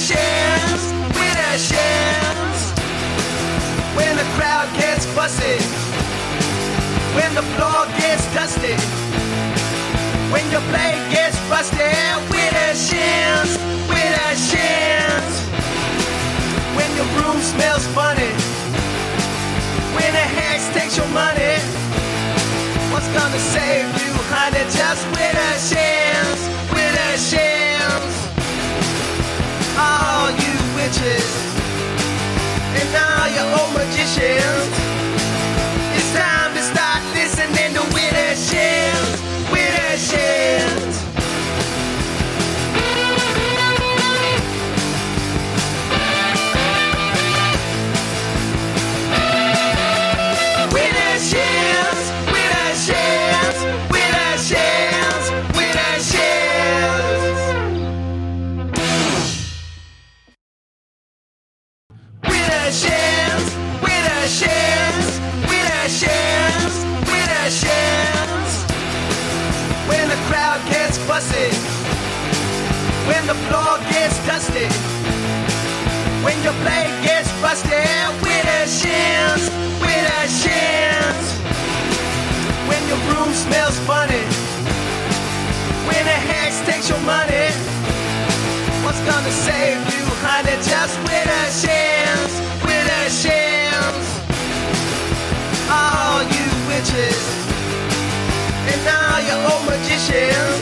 Chance, with a chance. When the crowd gets when the floor gets dusty, when your blade gets rusty, with a chance, with a chance. When your room smells funny, when a hex takes your money. What's gonna save you, honey? Just with a witches and you're old magicians. When the crowd gets fussy, when the floor gets dusty, when your blade gets rusty, with a chance, with. When your room smells funny, when a hex takes your money, what's gonna save you, honey? Just with a old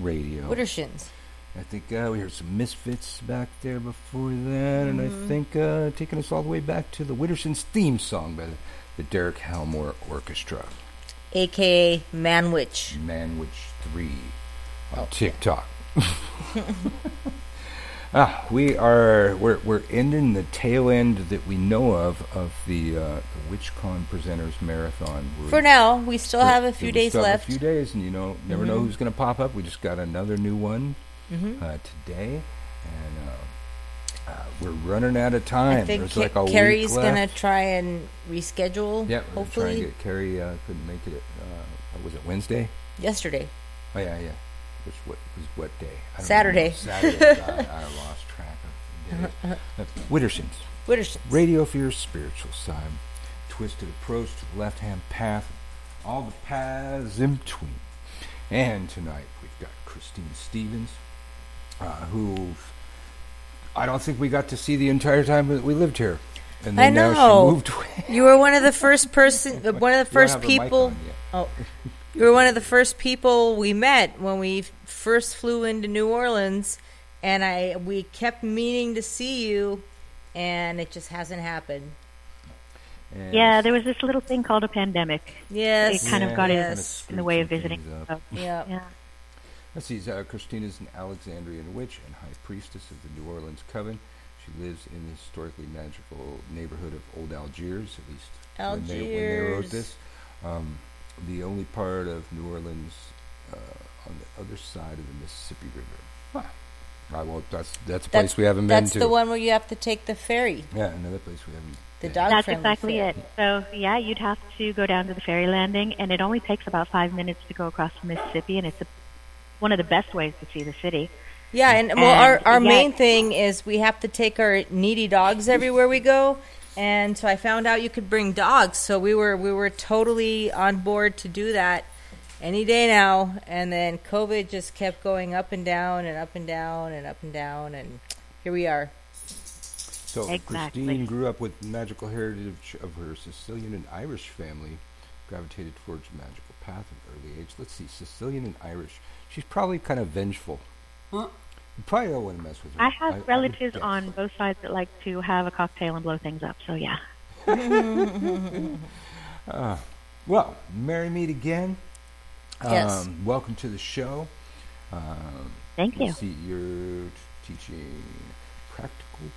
Radio. Widdershins. I think uh, we heard some Misfits back there before that, and Mm-hmm. I think uh, taking us all the way back to the Widdershins theme song by the, the Derek Halmore Orchestra, AKA Manwich. Manwich 3 on Oh, TikTok. ah, we are we're we're ending the tail end that we know of of the uh, the WitchCon presenters marathon. We're- For now, we still have a few days still left. Mm-hmm. A few days, and you know, never know who's going to pop up. We just got another new one Mhm. uh, today, and uh, uh, we're running out of time. I think There's Ca- like a Carrie's gonna try and reschedule. Yeah, hopefully trying to get Carrie. Uh, couldn't make it. Uh, was it Wednesday? yesterday. Oh yeah, yeah. Which what was what day? I Saturday. Saturday. God, I lost track of the days. Uh, Widdershins. Widdershins. Radio for your spiritual side. Twisted approach to the left hand path. All the paths in between. And tonight we've got Christine Stevens, uh, who I don't think we got to see the entire time that we lived here. And I then now know. she moved away. You were one of the first person, one of the first have her mic people. Oh, you were one of the first people we met when we first flew into New Orleans, and I we kept meaning to see you, and it just hasn't happened. And Yeah, there was this little thing called a pandemic. Yes, It kind of got in, yes, in the way of visiting. So, yeah. yeah. Let's see. Uh, Christine is an Alexandrian witch and high priestess of the New Orleans Coven. She lives in the historically magical neighborhood of Old Algiers, at least when they, when they wrote this. Um, the only part of New Orleans uh, on the other side of the Mississippi River. Huh. Right, well, that's that's a place That's we haven't been That's to. the one where you have to take the ferry. Yeah, another place we haven't. The been. dog- That's exactly ferry. it. So, yeah, you'd have to go down to the ferry landing, and it only takes about five minutes to go across the Mississippi, and it's a, one of the best ways to see the city. Yeah, and well, our And, our yeah. main thing is we have to take our needy dogs everywhere we go, and so I found out you could bring dogs. So we were we were totally on board to do that any day now. And then COVID just kept going up and down and up and down and up and down, and here we are. So Exactly. Christine grew up with magical heritage of her Sicilian and Irish family, gravitated towards a magical path at an early age. Let's see, Sicilian and Irish. She's probably kind of vengeful. You probably don't want to mess with her. I have would relatives guess. on both sides that like to have a cocktail and blow things up, so yeah. Well, merry meet again. Yes. Um, welcome to the show. Um, Thank you. see, you're teaching practical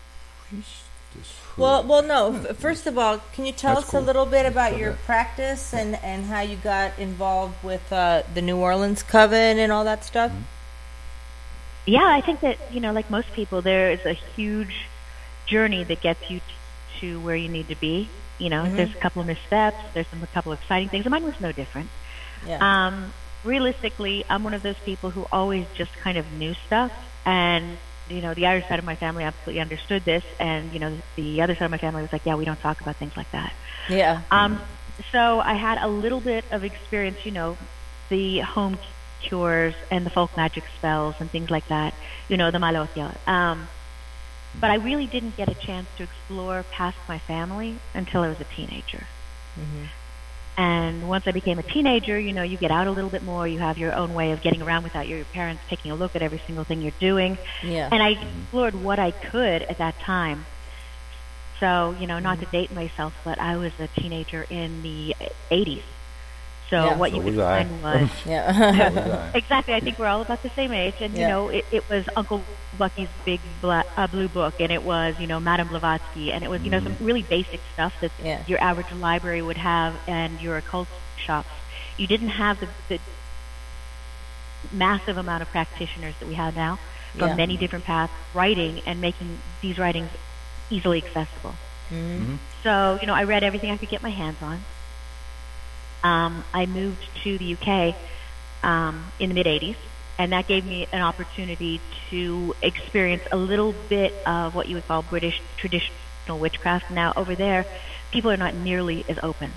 priestess. Well, well, no. First of all, can you tell That's us cool. a little bit about Go your ahead. practice and and how you got involved with uh, the New Orleans Coven and all that stuff? Mm-hmm. Yeah, I think that, you know, like most people, there is a huge journey that gets you t- to where you need to be. You know, Mm-hmm. there's a couple of missteps, there's some, a couple of exciting things, and mine was no different. Yeah. Um, realistically, I'm one of those people who always just kind of knew stuff, and you know, the Irish side of my family absolutely understood this, and you know, the other side of my family was like, "Yeah, we don't talk about things like that." yeah. Um, so I had a little bit of experience, you know, the home cures and the folk magic spells and things like that, you know, the malocchio. Um, but I really didn't get a chance to explore past my family until I was a teenager. And once I became a teenager, you know, you get out a little bit more. You have your own way of getting around without your parents taking a look at every single thing you're doing. Yeah. And I explored what I could at that time. So, you know, not to date myself, but I was a teenager in the 80s. So Yeah. what So you could I. find was yeah. Was exactly. I think we're all about the same age, and Yeah. you know, it, it was Uncle Bucky's big bla- uh, blue book, and it was you know Madame Blavatsky, and it was you know some mm. really basic stuff that Yeah. your average library would have, and your occult shops. You didn't have the, the massive amount of practitioners that we have now from Yeah. many different paths, writing and making these writings easily accessible. Mm-hmm. Mm-hmm. So, you know, I read everything I could get my hands on. Um, I moved to the UK um, in the mid 80s, and that gave me an opportunity to experience a little bit of what you would call British traditional witchcraft. Now, over there, people are not nearly as open.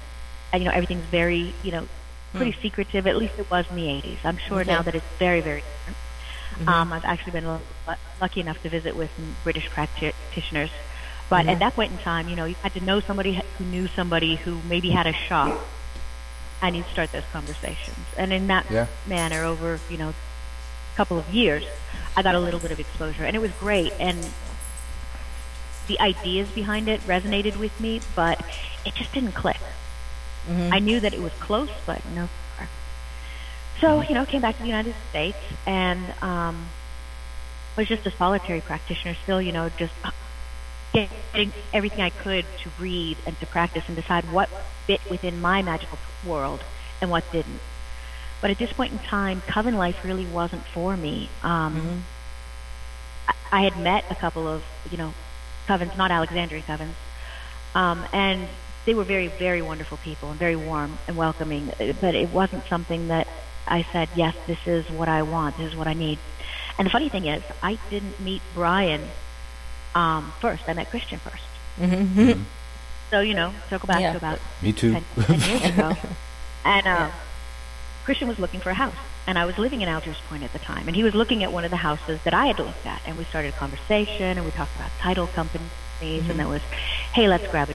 And, you know, everything's very, you know, pretty secretive. At least it was in the 80s. I'm sure Okay. now that it's very, very different. Um, I've actually been lu- lucky enough to visit with some British practitioners. But at that point in time, you know, you had to know somebody who knew somebody who maybe had a shop, and you'd start those conversations. And in that Yeah. manner, over you know a couple of years, I got a little bit of exposure, and it was great. And the ideas behind it resonated with me, but it just didn't click. I knew that it was close, but no. cigar. So you know, came back to the United States and um, was just a solitary practitioner. Still, you know, just getting everything I could to read and to practice and decide what fit within my magical world and what didn't. But at this point in time, coven life really wasn't for me. Um, I, I had met a couple of, you know, covens, not Alexandria covens, um, and they were very, very wonderful people and very warm and welcoming. But it wasn't something that I said, yes, this is what I want, this is what I need. And the funny thing is, I didn't meet Brian um, first. I met Christian 1st So you know, circle back Yeah. to about Me too. 10, 10 years ago. And uh, Christian was looking for a house. And I was living in Algiers Point at the time. And he was looking at one of the houses that I had looked at. And we started a conversation and we talked about title companies. And there was, hey, let's grab a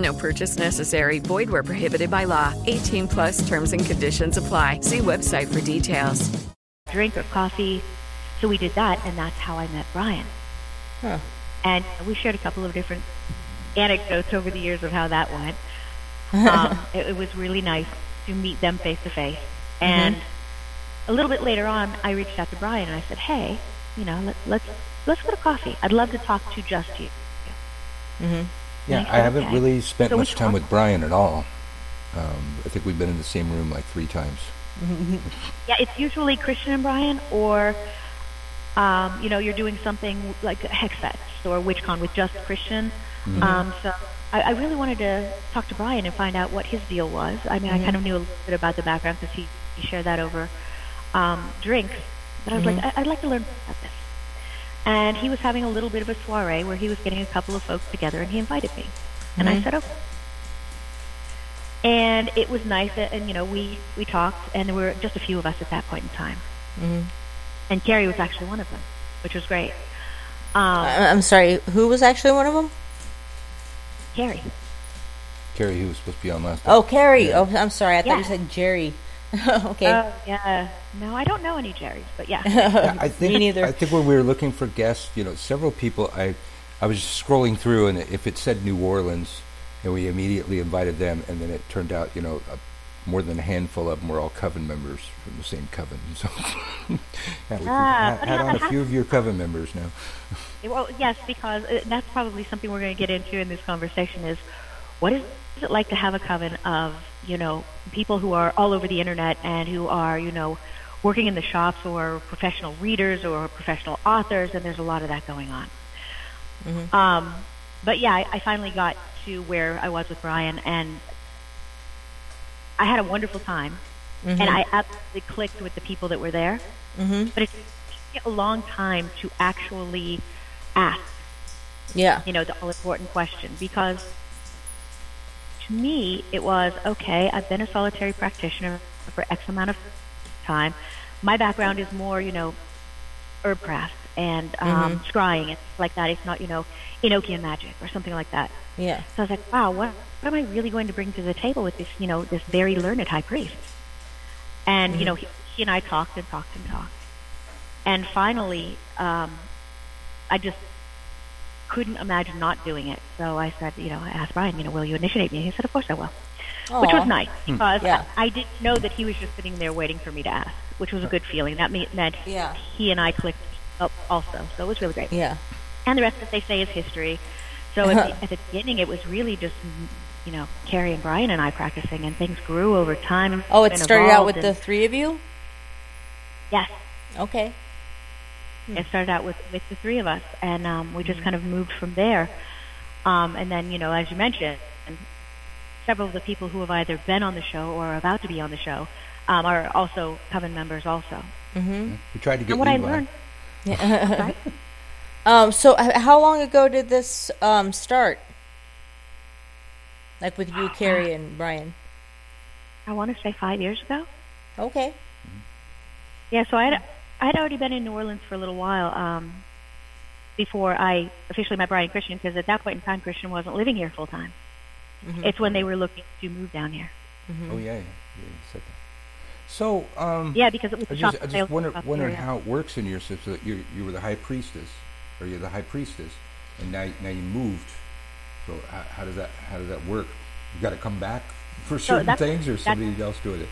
No purchase necessary. Void where prohibited by law. 18 plus terms and conditions apply. See website for details. drink or coffee. So we did that, and that's how I met Brian. And we shared a couple of different anecdotes over the years of how that went. Um, it, it was really nice to meet them face to face. And a little bit later on, I reached out to Brian and I said, "Hey, you know, let, let's let's go to coffee. I'd love to talk to just you." Yeah, I haven't okay. really spent So much which time one? with Brian at all. Um, I think we've been in the same room like three times. Yeah, it's usually Christian and Brian, or um, you know, you're doing something like Hexfest or WitchCon with just Christian. Um, so I, I really wanted to talk to Brian and find out what his deal was. I mean, I kind of knew a little bit about the background because he, he shared that over um, drinks, but I was like, I, I'd like to learn about this. And he was having a little bit of a soiree where he was getting a couple of folks together, and he invited me, and I said, okay. And it was nice, uh, and you know, we we talked, and there were just a few of us at that point in time. And Carrie was actually one of them, which was great. Um, I- I'm sorry, who was actually one of them? Carrie. Carrie, who was supposed to be on last time. Oh, Carrie. Oh, I'm sorry. I thought you said Jerry. okay. Oh yeah. No, I don't know any Jerrys, but yeah. Yeah, I think neither. I think when we were looking for guests, you know, several people. I I was scrolling through, and if it said New Orleans, and we immediately invited them, and then it turned out, you know, a, more than a handful of them were all coven members from the same coven. So yeah, we Ah, had, had on a few of your coven members now. Well, yes, because uh, that's probably something we're going to get into in this conversation is what is it like to have a coven of, you know, people who are all over the internet and who are, you know, working in the shops or professional readers or professional authors, and there's a lot of that going on. Um, but yeah, I, I finally got to where I was with Brian, and I had a wonderful time, and I absolutely clicked with the people that were there. Mm-hmm. But it took me a long time to actually ask, yeah. you know, the all important question because to me it was okay. I've been a solitary practitioner for X amount of time. My background is more, you know, herbcraft and um, scrying and like that. It's not you know Enochian magic or something like that. Yeah. So I was like, wow, what, what am I really going to bring to the table with this, you know, this very learned high priest? And, you know, he, he and I talked and talked and talked. And finally, um, I just couldn't imagine not doing it. So I said, you know, I asked Brian, you know, will you initiate me? He said, of course I will. Which was nice hmm. because Yeah. I, I didn't know that he was just sitting there waiting for me to ask, which was a good feeling. That me- meant Yeah. he and I clicked up also. So it was really great Yeah. and the rest, as they say, is history. So at, the, at the beginning, it was really just, you know, Carrie and Brian and I practicing, and things grew over time. Oh, it started out with the three of you? yes. Okay. It started out with with the three of us, and um, we just kind of moved from there. Um, and then, you know, as you mentioned, several of the people who have either been on the show or are about to be on the show um, are also Coven members, also. We tried to get And what I Levi. learned, Um, so how long ago did this um, start? Like with you, Carrie, and Brian? I want to say five years ago. Okay. Yeah, so I had I had already been in New Orleans for a little while um, before I officially met Brian Christian because at that point in time Christian wasn't living here full time. It's when they were looking to move down here. Oh yeah, yeah, yeah, you said that. So, um, Yeah, because it was I the just, shop I just sales wonder, wondering how it works in your system. that You you were the high priestess, or you're the high priestess, and now now you moved. So how, how does that how does that work? You've got to come back for certain that's- things, or somebody else doing it?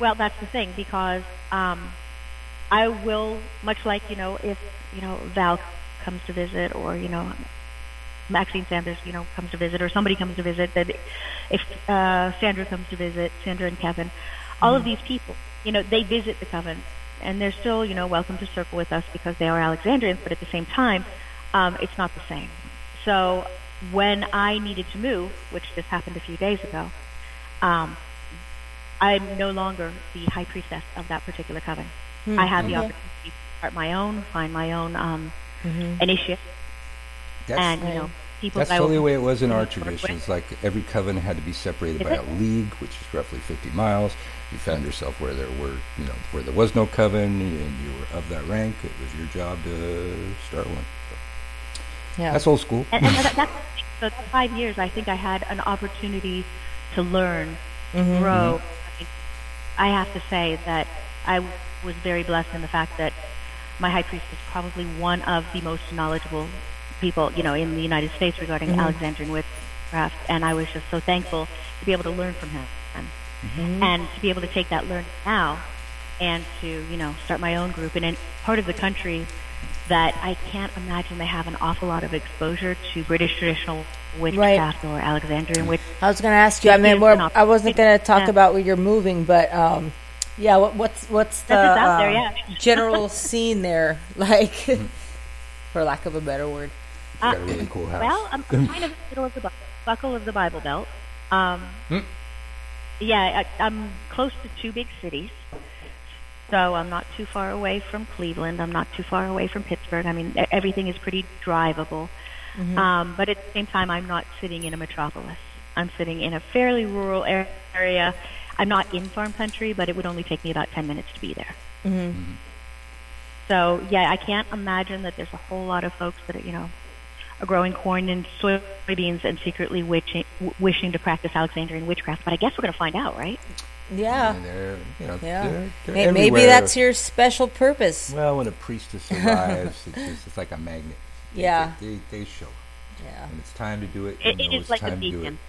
Well, that's the thing because um, I will, much like you know, if you know Val comes to visit, or you know, Maxine Sanders, you know, comes to visit, or somebody comes to visit. That if uh, Sandra comes to visit, Sandra and Kevin, all of these people, you know, they visit the coven, and they're still, you know, welcome to circle with us because they are Alexandrians. But at the same time, um, it's not the same. So when I needed to move, which just happened a few days ago, um, I'm no longer the high priestess of that particular coven. Hmm, I have the opportunity to start my own, find my own um, mm-hmm. initiative, That's, and you know, people that's that totally the will- way it was in our work with. traditions. Like every coven had to be separated Is by it? a league, which is roughly 50 miles. You found yourself where there were, you know, where there was no coven, and you were of that rank. It was your job to start one. Yeah. That's old school. And, and that, that's so that five years. I think I had an opportunity to learn, mm-hmm. grow. Mm-hmm. I, mean, I have to say that I was very blessed in the fact that my high priest is probably one of the most knowledgeable people, you know, in the United States regarding mm-hmm. Alexandrian witchcraft, and I was just so thankful to be able to learn from him, mm-hmm. and to be able to take that learning now, and to you know start my own group in a part of the country that I can't imagine they have an awful lot of exposure to British traditional witchcraft or Alexandrian mm. witch. I was going to ask you. I mean, we're, I wasn't going to talk Yeah. about where you're moving, but um, yeah. What, what's what's the That's what's out there, uh, yeah. general scene there, like, for lack of a better word? You got a really cool house. Uh, Well, I'm I'm kind of in the middle of the bu- buckle of the Bible Belt. Um, Hmm. Yeah, I, I'm close to two big cities, so I'm not too far away from Cleveland. I'm not too far away from Pittsburgh. I mean, everything is pretty drivable. Mm-hmm. Um, but at the same time, I'm not sitting in a metropolis. I'm sitting in a fairly rural ar- area. I'm not in farm country, but it would only take me about 10 minutes to be there. Mm-hmm. So, yeah, I can't imagine that there's a whole lot of folks that, are, you know, are growing corn and soybeans and secretly witching, w- wishing to practice Alexandrian witchcraft. But I guess we're going to find out, right? Yeah, And they're, you know, yeah. they're, they're Maybe everywhere. that's your special purpose. Well, when a priestess arrives, it's, just, it's like a magnet. Yeah. They, they, they show. Yeah. When it's time to do it, It, you it know is it's like a time to beacon.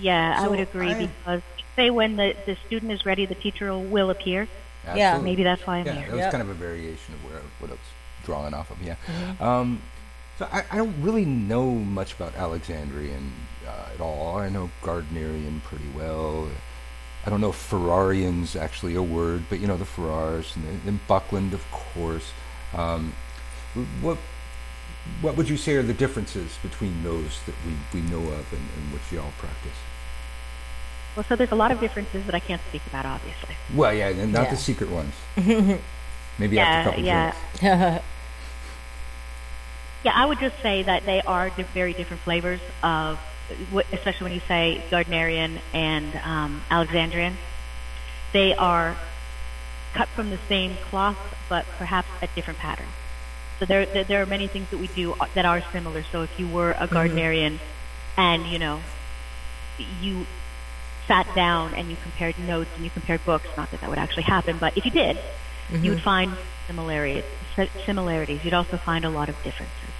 Yeah, I would agree I- because say when the, the student is ready, the teacher will appear. Yeah. Maybe that's why I'm yeah, here. that was Yep. kind of a variation of where what I was drawing off of. Yeah. Mm-hmm. Um, so I, I don't really know much about Alexandrian uh, at all. I know Gardnerian pretty well. I don't know if Farrarian's actually a word, but you know the Farrars and then Buckland, of course. Um, what what would you say are the differences between those that we, we know of and, and which y'all practice? Well, so there's a lot of differences that I can't speak about, obviously. Well, yeah, and not Yeah. the secret ones. Maybe Yeah, after a couple yeah. drinks. Yeah, I would just say that they are di- very different flavors of, especially when you say Gardnerian and um, Alexandrian. They are cut from the same cloth, but perhaps a different pattern. So there, there there are many things that we do that are similar. So if you were a Gardnerian, and you know, you sat down and you compared notes and you compared books, not that that would actually happen, but if you did, you would find similarities. Similarities. You'd also find a lot of differences.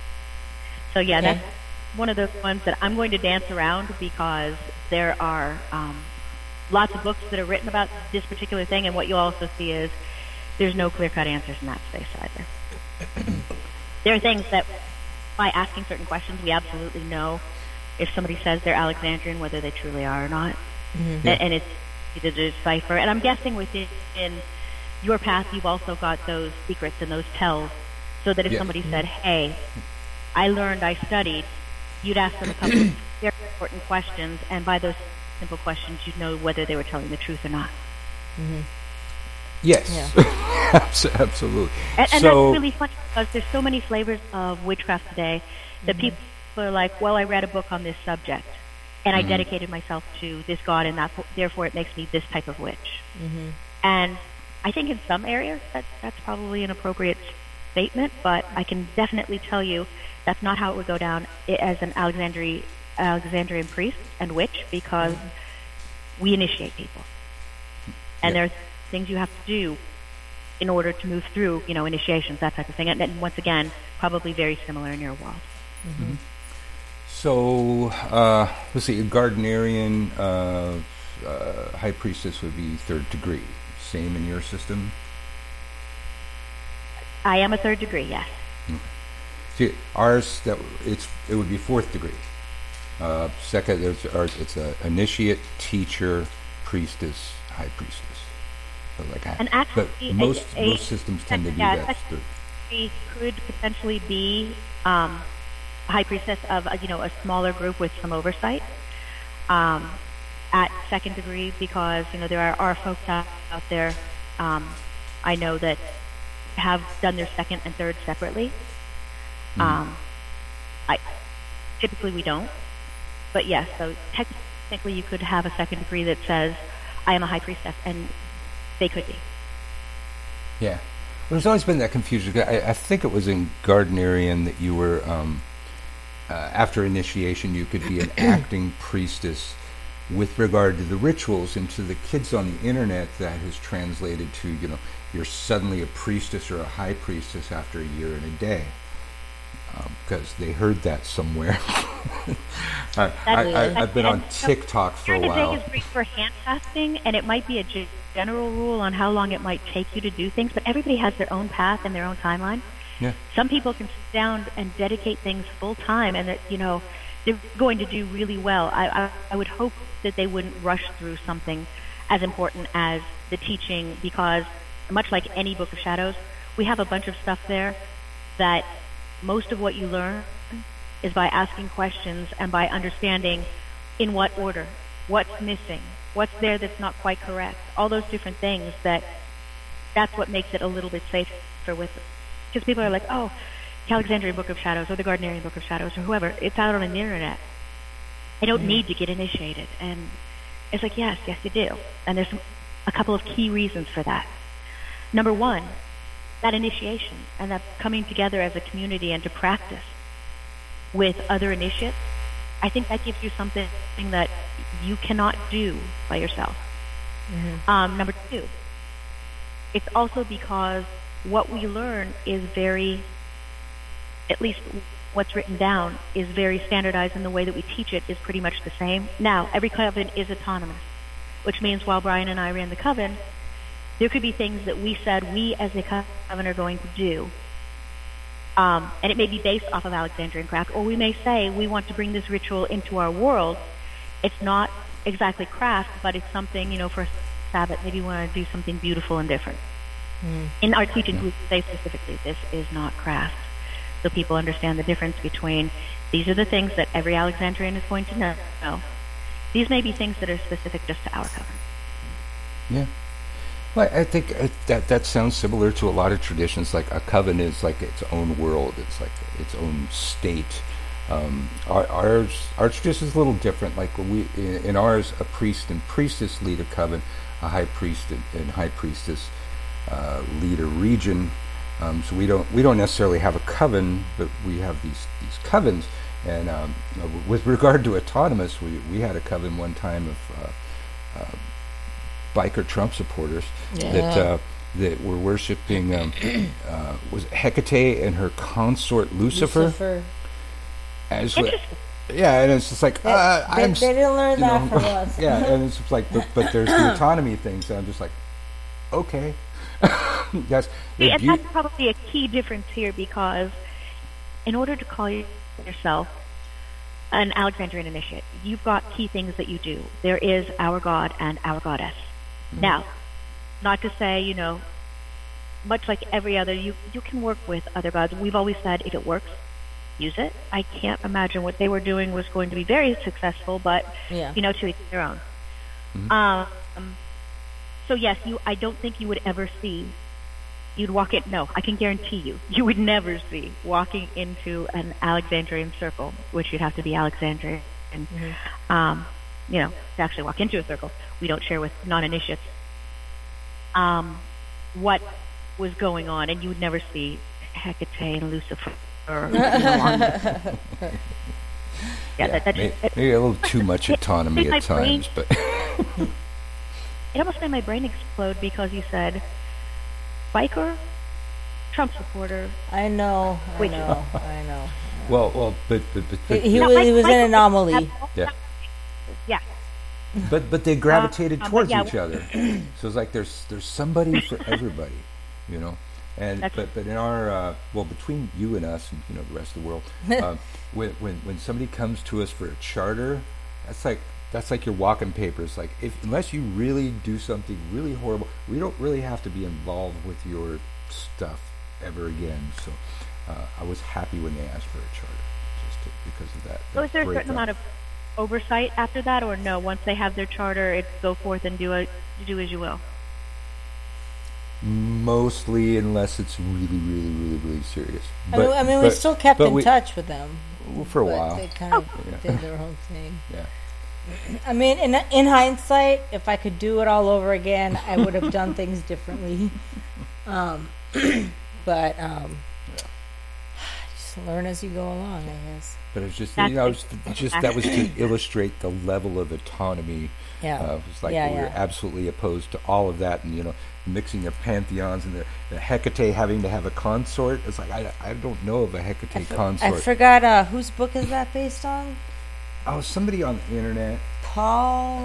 So yeah, Okay. that's one of those ones that I'm going to dance around because there are um, lots of books that are written about this particular thing, and what you'll also see is there's no clear-cut answers in that space either. there are things that, by asking certain questions, we absolutely know if somebody says they're Alexandrian, whether they truly are or not, Mm-hmm. A- and, it's easy to decipher. And I'm guessing within in your path, you've also got those secrets and those tells, so that if Yes. somebody mm-hmm. said, "Hey," I learned, I studied, you'd ask them a couple of very important questions, and by those simple questions, you'd know whether they were telling the truth or not. mhm Yes, Abs- absolutely. And, and so, that's really funny because there's so many flavors of witchcraft today that mm-hmm. people are like, well, I read a book on this subject, and I mm-hmm. dedicated myself to this god, and that, therefore it makes me this type of witch. Mm-hmm. And I think in some areas that, that's probably an appropriate statement, but I can definitely tell you that's not how it would go down as an Alexandri- Alexandrian priest and witch because mm-hmm. we initiate people. And Yeah. there's things you have to do in order to move through, you know, initiations, that type of thing. And, and once again, probably very similar in your world. So uh, let's see. A Gardnerian uh, uh, high priestess would be third degree. Same in your system. I am a third degree, yes. See, ours that it's it would be fourth degree. Uh, second, there's ours. It's a initiate, teacher, priestess, high priestess. So like, And but actually, a- most a- most systems tend to do yeah, that. could potentially be um, high priestess of a, you know a smaller group with some oversight um, at second degree because you know there are, are folks out, out there um, I know that have done their second and third separately. Um, I typically we don't, but yes. So technically, you could have a second degree that says I am a high priestess, and they could be. Yeah. Well, there's always been that confusion. I, I think it was in Gardnerian that you were, um, uh, after initiation, you could be an acting priestess with regard to the rituals. And to the kids on the internet, that has translated to, you know, you're suddenly a priestess or a high priestess after a year and a day. Because they heard that somewhere. I, I've been on TikTok for a while. for hand fasting, and it might be a general rule on how long it might take you to do things, but everybody has their own path and their own timeline. Yeah. Some people can sit down and dedicate things full time, and that you know they're going to do really well. I, I, I would hope that they wouldn't rush through something as important as the teaching, because much like any book of shadows, we have a bunch of stuff there that most of what you learn is by asking questions and by understanding in what order, what's missing, what's there that's not quite correct, all those different things that that's what makes it a little bit safer with because people are like, oh, the Alexandrian Book of Shadows or the Gardnerian Book of Shadows or whoever, it's out on the internet. I don't need to get initiated. And it's like, yes, yes, you do. And there's a couple of key reasons for that. Number one, that initiation and that coming together as a community and to practice with other initiates, I think that gives you something that you cannot do by yourself. Um, number two, it's also because what we learn is very, at least what's written down, is very standardized, and the way that we teach it is pretty much the same. Now, every coven is autonomous, which means while Brian and I ran the coven, there could be things that we said we as a coven are going to do. Um, and it may be based off of Alexandrian craft, or we may say we want to bring this ritual into our world. It's not exactly craft, but it's something, you know, for a Sabbath, maybe we want to do something beautiful and different. In our teachings, we say specifically, this is not craft. So people understand the difference between these are the things that every Alexandrian is going to know. These may be things that are specific just to our coven. Yeah. Well, I think uh, that that sounds similar to a lot of traditions. Like a coven is like its own world. It's like its own state. Um, our, ours, our tradition is a little different. Like we, in, in ours, a priest and priestess lead a coven. A high priest and, and high priestess lead a region. Um, so we don't we don't necessarily have a coven, but we have these these covens. And um, you know, with regard to autonomous, we, we had a coven one time of uh, uh, biker Trump supporters that Yeah. uh, that were worshiping um, uh, was it Hecate and her consort Lucifer. Lucifer. And it's yeah, and it's just like They, uh, they, I'm they didn't learn that know, from us. yeah, and it's just like, but, but there's the autonomy thing, so I'm just like, okay, yes, See, and beau- that's probably a key difference here because in order to call yourself an Alexandrian initiate, you've got key things that you do. There is our god and our goddess. Now, not to say, you know, much like every other, you, you can work with other gods. We've always said if it works, use it. I can't imagine what they were doing was going to be very successful, but, Yeah. you know, to each their own. Um, so yes, you. I don't think you would ever see. You'd walk in. No, I can guarantee you, you would never see walking into an Alexandrian circle, which you'd have to be Alexandrian, um, you know, to actually walk into a circle. We don't share with non-initiates. Um, what was going on, and you would never see Hecate and Lucifer. Or, you know, on the- yeah, that, that, may- it, maybe a little too much autonomy it- my at brain- times, but it almost made my brain explode because you said biker, Trump supporter. I know. I Wait. know. I know. well, well, but but but, He, but, he No, was, Mike- he was an anomaly. had Yeah. Yeah. but but they gravitated um, but towards yeah, each other. So it's like there's there's somebody for everybody, you know. And That's- but but in our uh, well between you and us and you know the rest of the world, uh, when when when somebody comes to us for a charter, that's like that's like your walking papers. Like if unless you really do something really horrible, we don't really have to be involved with your stuff ever again. So uh, I was happy when they asked for a charter, just to, because of that. So that is there a certain breakup. amount of oversight after that, or no? Once they have their charter, it's go forth and do a do as you will. Mostly, unless it's really, really, really, really serious. I mean, I mean we but- still kept in we- touch with them. for a but while. They kind of Yeah. did their own thing. Yeah. I mean, in in hindsight, if I could do it all over again, I would have done things differently. Um, but um, just learn as you go along, I guess. But it's just, That's you know, it. it's just that was to illustrate the level of autonomy. Yeah. Uh, it was like Yeah, we were yeah. absolutely opposed to all of that, and you know, mixing the pantheons and the, the Hecate having to have a consort. It's like I, I don't know of a Hecate I consort. I forgot uh, whose book is that based on? Oh, somebody on the internet. Paul.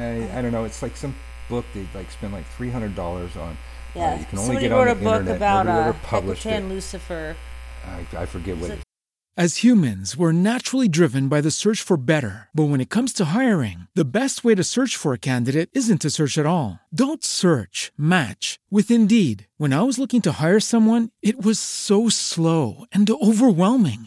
I, I don't know. It's like some book they like spend like three hundred dollars on. Yeah, uh, you can only somebody get wrote on a the book internet. about Nobody uh, ever published Hecate it. and Lucifer. I, I forget what it As humans, we're naturally driven by the search for better. But when it comes to hiring, the best way to search for a candidate isn't to search at all. Don't search, match with Indeed. When I was looking to hire someone, it was so slow and overwhelming.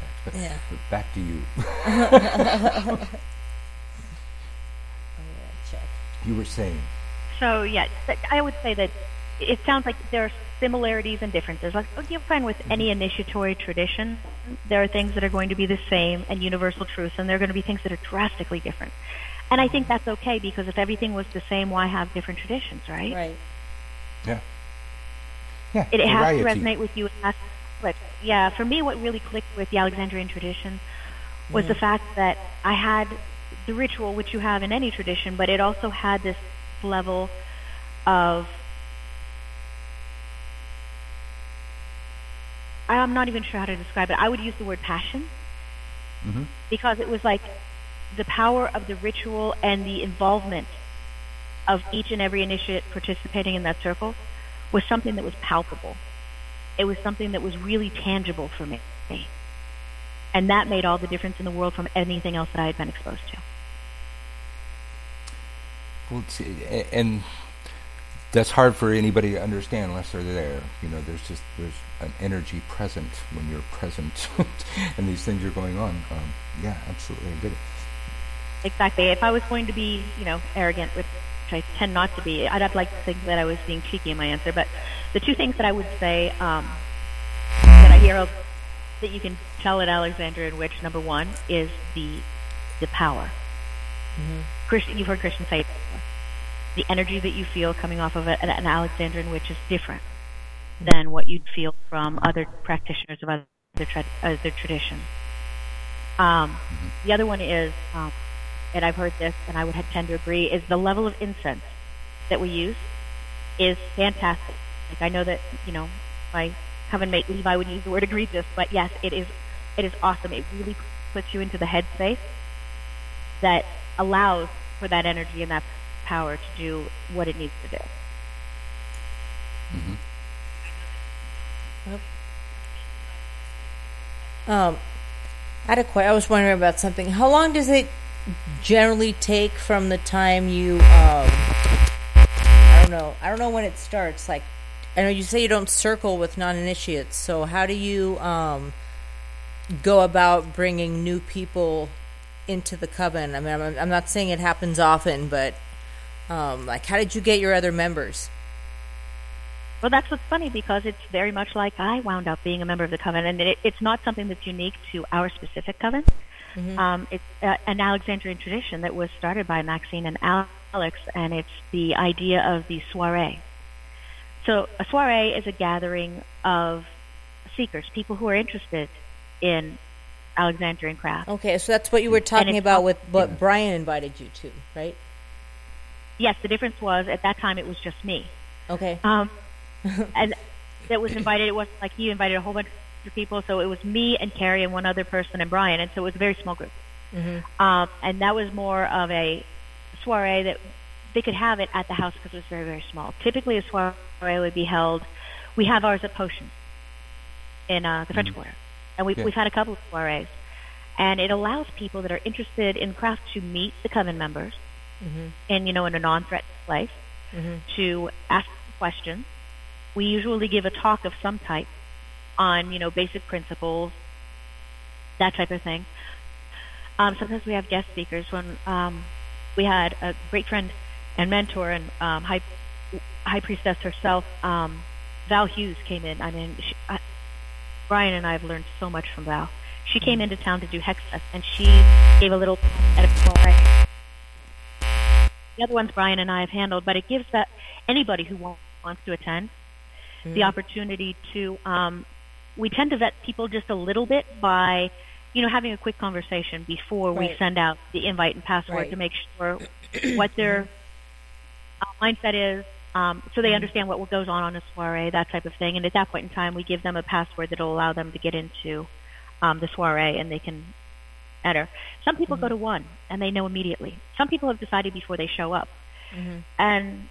But, Yeah. but back to you. Oh, you were saying. So yeah, I would say that it sounds like there are similarities and differences. Like you'll find with any mm-hmm. initiatory tradition, there are things that are going to be the same and universal truths, and there are going to be things that are drastically different. And I think that's okay because if everything was the same, why have different traditions, right? Right. Yeah. Yeah. It, it has to resonate with you. It has to click. Yeah, for me, what really clicked with the Alexandrian tradition was the fact that I had the ritual, which you have in any tradition, but it also had this level of. I'm not even sure how to describe it. I would use the word passion Mm-hmm. because it was like the power of the ritual and the involvement of each and every initiate participating in that circle was something that was palpable. It was something that was really tangible for me. And that made all the difference in the world from anything else that I had been exposed to. Well, and that's hard for anybody to understand unless they're there. You know, there's just there's an energy present when you're present, and these things are going on. Um, yeah, absolutely, I get it. Exactly. If I was going to be, you know, arrogant, which I tend not to be, I'd, I'd like to think that I was being cheeky in my answer. But the two things that I would say um, that I hear of that you can tell at Alexandrian witch number one is the the power. Christian, you've heard Christian say. The energy that you feel coming off of a, an Alexandrian witch is different than what you'd feel from other practitioners of other, tra- other traditions. Um, The other one is, um, and I've heard this, and I would tend to agree, is the level of incense that we use is fantastic. Like I know that you know my coven mate Levi would use the word egregious, but yes, it is. It is awesome. It really puts you into the headspace that allows for that energy and that power to do what it needs to do. Um, I had a que- I was wondering about something. How long does it generally take from the time you? Um, I don't know. I don't know when it starts. Like, I know you say you don't circle with non-initiates. So how do you um, go about bringing new people into the coven? I mean, I'm, I'm not saying it happens often, but um, like, how did you get your other members? Well, that's what's funny because it's very much like I wound up being a member of the coven, and it, it's not something that's unique to our specific coven. Um, it's uh, an Alexandrian tradition that was started by Maxine and Alex, and it's the idea of the soiree. So, a soiree is a gathering of seekers, people who are interested in Alexandrian craft. Okay, so that's what you were talking about with what Brian invited you to, right? Yes, the difference was at that time it was just me. Okay. Um, and that was invited. It wasn't like he invited a whole bunch of people. So it was me and Carrie and one other person and Brian, and so it was a very small group. Um, and that was more of a soiree that they could have it at the house because it was very very small. Typically, a soiree would be held. We have ours at Potion in uh, the French Quarter, and we've Yeah. we've had a couple of soirees, and it allows people that are interested in craft to meet the coven members, and you know in a non-threatening place to ask questions. We usually give a talk of some type on, you know, basic principles, that type of thing. Um, sometimes we have guest speakers. When um, we had a great friend and mentor and um, high, high priestess herself, um, Val Hughes, came in. I mean, she, I, Brian and I have learned so much from Val. She came into town to do Hex Fest, and she gave a little at a. The other ones Brian and I have handled, but it gives that anybody who wa- wants to attend the Mhm. opportunity to. Um, we tend to vet people just a little bit by, you know, having a quick conversation before we send out the invite and password Right. to make sure what their uh, mindset is, um, so they understand what goes on on a soiree, that type of thing. And at that point in time, we give them a password that will allow them to get into um, the soiree, and they can enter. Some people go to one and they know immediately. Some people have decided before they show up. And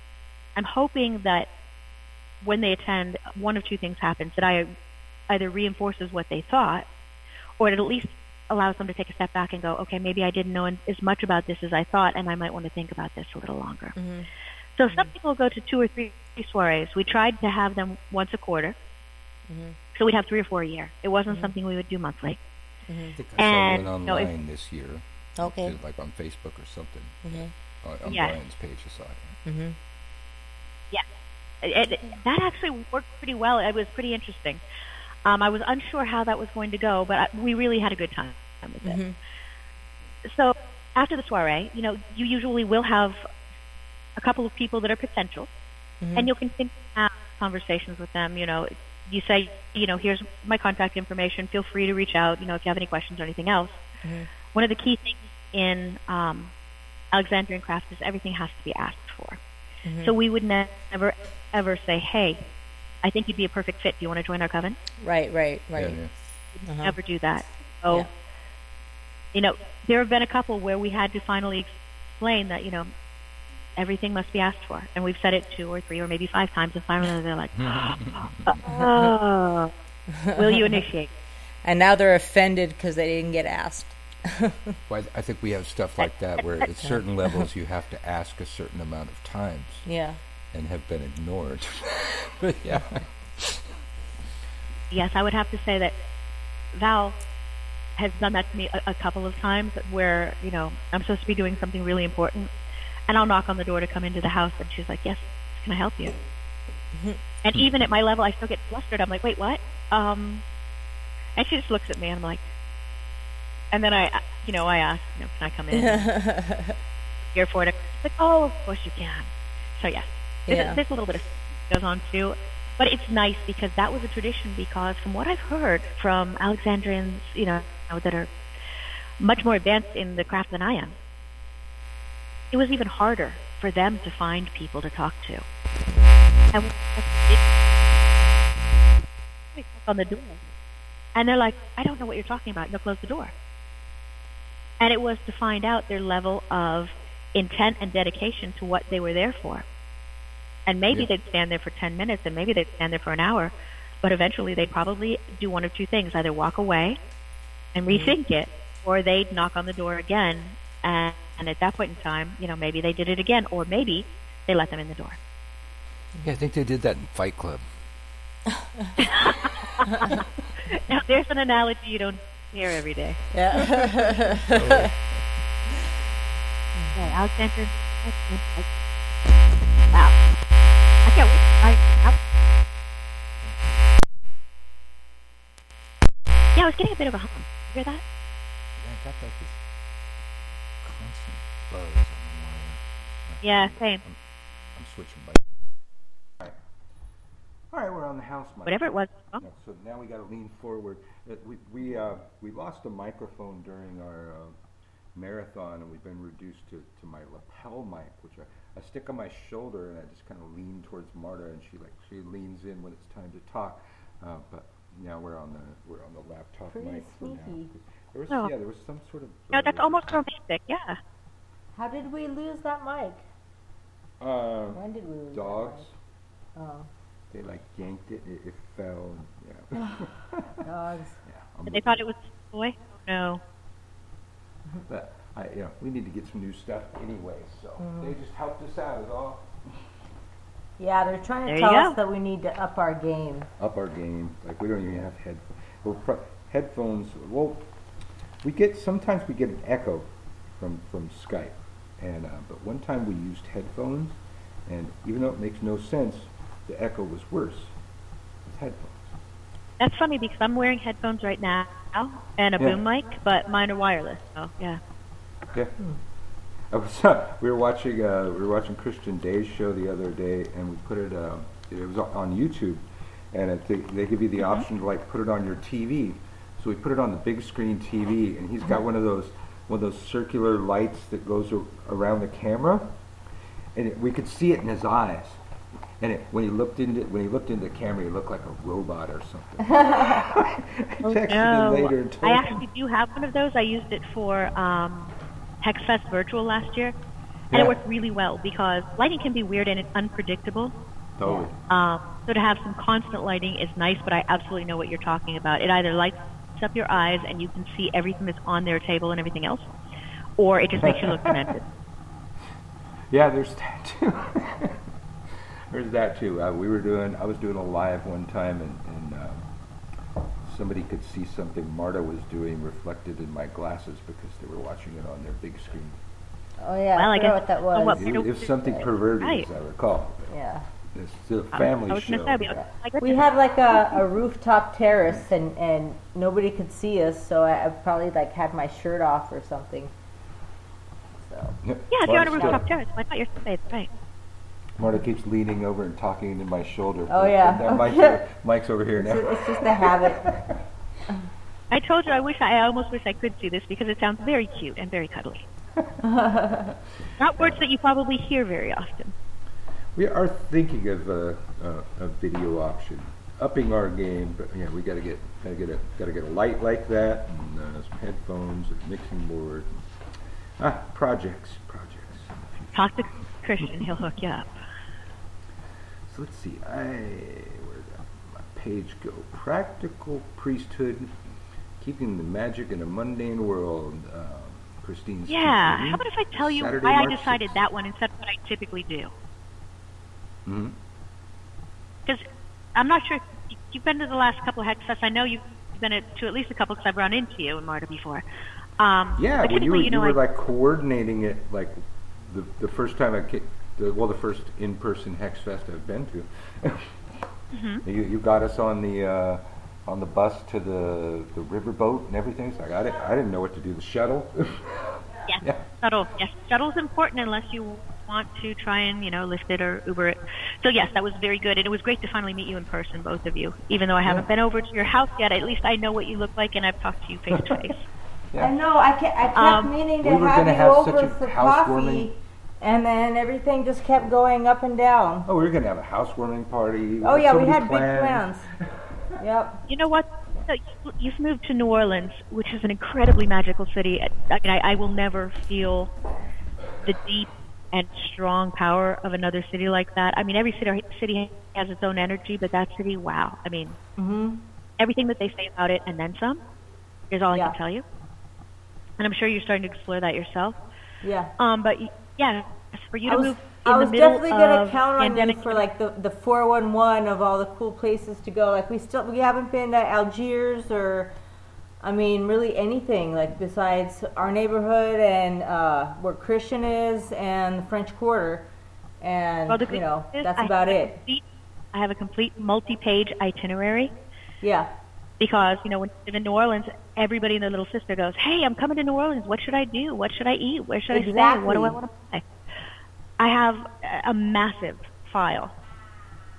I'm hoping that when they attend, one of two things happens: that I either reinforces what they thought, or it at least allows them to take a step back and go, "Okay, maybe I didn't know as much about this as I thought, and I might want to think about this a little longer." So some people go to two or three soirees. We tried to have them once a quarter, so we'd have three or four a year. It wasn't something we would do monthly. I think I And saw one you know, if- online this year. Okay. Like on Facebook or something. Mhm. On, on Yes. Brian's page, I saw it. Mm-hmm. Yeah, it, it, that actually worked pretty well. It was pretty interesting. Um, I was unsure how that was going to go, but I, we really had a good time with it. So after the soiree, you know, you usually will have a couple of people that are potential and you'll continue to have conversations with them. You know, you say, you know, here's my contact information. Feel free to reach out. You know, if you have any questions or anything else. One of the key things in um, Alexandrian craft is everything has to be asked for. Mhm. So we would never ever say, "Hey, I think you'd be a perfect fit. Do you want to join our coven?" Right, right, right. We'd Uh-huh. Never do that. So, Yeah. you know, there have been a couple where we had to finally explain that you know everything must be asked for, and we've said it two or three or maybe five times, and finally they're like, "Oh, will you initiate?" And now they're offended because they didn't get asked. Well, I I think we have stuff like that where at certain levels you have to ask a certain amount of times. Yeah. And have been ignored. but yeah. Yes, I would have to say that Val has done that to me a, a couple of times where, you know, I'm supposed to be doing something really important and I'll knock on the door to come into the house and she's like, Yes, can I help you? And even at my level I still get flustered. I'm like, Wait, what? Um and she just looks at me and I'm like and then I you know, I ask, you know, can I come in? Here for it. She's like, Oh, of course you can. So yes. There's, Yeah. there's a little bit of goes on too. But it's nice because that was a tradition because from what I've heard from Alexandrians, you know, that are much more advanced in the craft than I am, it was even harder for them to find people to talk to. And it, on the door. And they're like, I don't know what you're talking about. And they'll close the door. And it was to find out their level of intent and dedication to what they were there for. And maybe Yeah. they'd stand there for 10 minutes and maybe they'd stand there for an hour, but eventually they'd probably do one of two things either walk away and mm-hmm. rethink it, or they'd knock on the door again. And, and at that point in time, you know, maybe they did it again, or maybe they let them in the door. Yeah, I think they did that in Fight Club. now, there's an analogy you don't hear every day. Yeah. Okay, Alexander. Wow. I can't wait. I, I, yeah, I was getting a bit of a hum. You hear that? Yeah, I got like this buzz on the wire. Yeah, same. I'm, I'm switching by. All right. All right, we're on the house mic. Whatever it was. Oh. Yeah, so now we got to lean forward. Uh, we we uh, we lost a microphone during our uh, marathon, and we've been reduced to, to my lapel mic, which I, I stick on my shoulder, and I just kind of lean towards Marta, and she like she leans in when it's time to talk. Uh, but now we're on the we're on the laptop Pretty mic for now. There was Oh. yeah, there was some sort of No, that's almost romantic. Yeah. How did we lose that mic? uh, When did we lose that dogs. Oh. They like yanked it, it, it fell. And, yeah. Dogs. I'm They thought it was a boy? No. But I, you know, we need to get some new stuff anyway. So Mhm. they just helped us out. Is all. Yeah, they're trying to There tell us go. that we need to up our game. Up our game. Like we don't even have headphones. Well, pro- headphones. Well, we get sometimes we get an echo from from Skype, and uh, but one time we used headphones, and even though it makes no sense, the echo was worse with headphones. That's funny because I'm wearing headphones right now and a Yeah. boom mic, but mine are wireless. So, yeah. Yeah. I was, uh, we were watching uh, we were watching Christian Day's show the other day, and we put it. Uh, it was on- YouTube, and it, they, they give you the option to like put it on your TV. So we put it on the big screen TV, and he's got one of those one of those circular lights that goes around the camera, and it, we could see it in his eyes. And it, when he looked into when he looked into the camera, he looked like a robot or something. I texted No, him later and told I him. actually do have one of those. I used it for um, HexFest Virtual last year, and Yeah. it worked really well because lighting can be weird and it's unpredictable. Totally. Um, so to have some constant lighting is nice, but I absolutely know what you're talking about. It either lights up your eyes and you can see everything that's on their table and everything else, or it just makes you look demented. Yeah, there's that too. there's that too. Uh, we were doing, I was doing a live one time, and, and uh, somebody could see something Marta was doing reflected in my glasses because they were watching it on their big screen. Oh yeah, Well, I I forgot guess- what that oh, was. what- It, it was something perverted, Right. as I recall. Yeah. It's a I- family I was show. gonna say, we- I guess We had like a, a rooftop terrace and, and nobody could see us, so I, I probably like had my shirt off or something. So Yeah, if you're on a rooftop terrace, why not? You're sunbathed, right? Marta keeps leaning over and talking into my shoulder. Oh, yeah. That mic's, over, mic's over here It's, now. it's just a habit. I told you I wish I, I almost wish I could do this because it sounds very cute and very cuddly. Not words that you probably hear very often. We are thinking of a, a, a video option, upping our game, but yeah, we got to get got to get a got to get a light like that, and uh, some headphones, and a mixing board. Ah, projects, projects. Talk to Christian; he'll hook you up. So let's see. I where did my page go? Practical priesthood, keeping the magic in a mundane world. Um, Christine's Yeah. How about if I tell you Saturday, why I March decided that one instead of what I typically do? Hmm Because I'm not sure. if You've been to the last couple of Hex Fests. I know you've been at, to at least a couple because I've run into you and Marta before. Um, Yeah, when you were, you know, were I, like coordinating it, like the the first time I came, the, well, the first in-person Hex Fest I've been to. Mhm. You you got us on the uh, on the bus to the the riverboat and everything. So I got it. I didn't know what to do. The shuttle. yes, yeah. shuttle. Yes, shuttle's important unless you want to try and you know lift it or Uber it. So yes, that was very good, and it was great to finally meet you in person, both of you. Even though I haven't been over to your house yet, at least I know what you look like, and I've talked to you face to face. I know. I kept, I kept Um, meaning to we have you have over for coffee, and then everything just kept going up and down. Oh, we were gonna have a housewarming party. Oh yeah, so we many had big plans. Yep. You know what? You- You've moved to New Orleans, which is an incredibly magical city. I, I, mean, I I will never feel the deep and strong power of another city like that. I mean, every city city has its own energy, but that city, wow! I mean, hmm everything that they say about it and then some is all I Yeah. can tell you. And I'm sure you're starting to explore that yourself. Yeah. Um, but y- yeah, for you to was, move in I was definitely gonna count on you for like the the four one one of all the cool places to go. Like we still we haven't been to Algiers or, I mean, really anything like besides our neighborhood and uh, where Christian is and the French Quarter, and Well, you know is that's I about it. complete- I have a complete multi-page itinerary. Yeah. Because you know when you live in New Orleans, everybody and their little sister goes, "Hey, I'm coming to New Orleans. What should I do? What should I eat? Where should I stay? What do I want to buy?" I have a massive file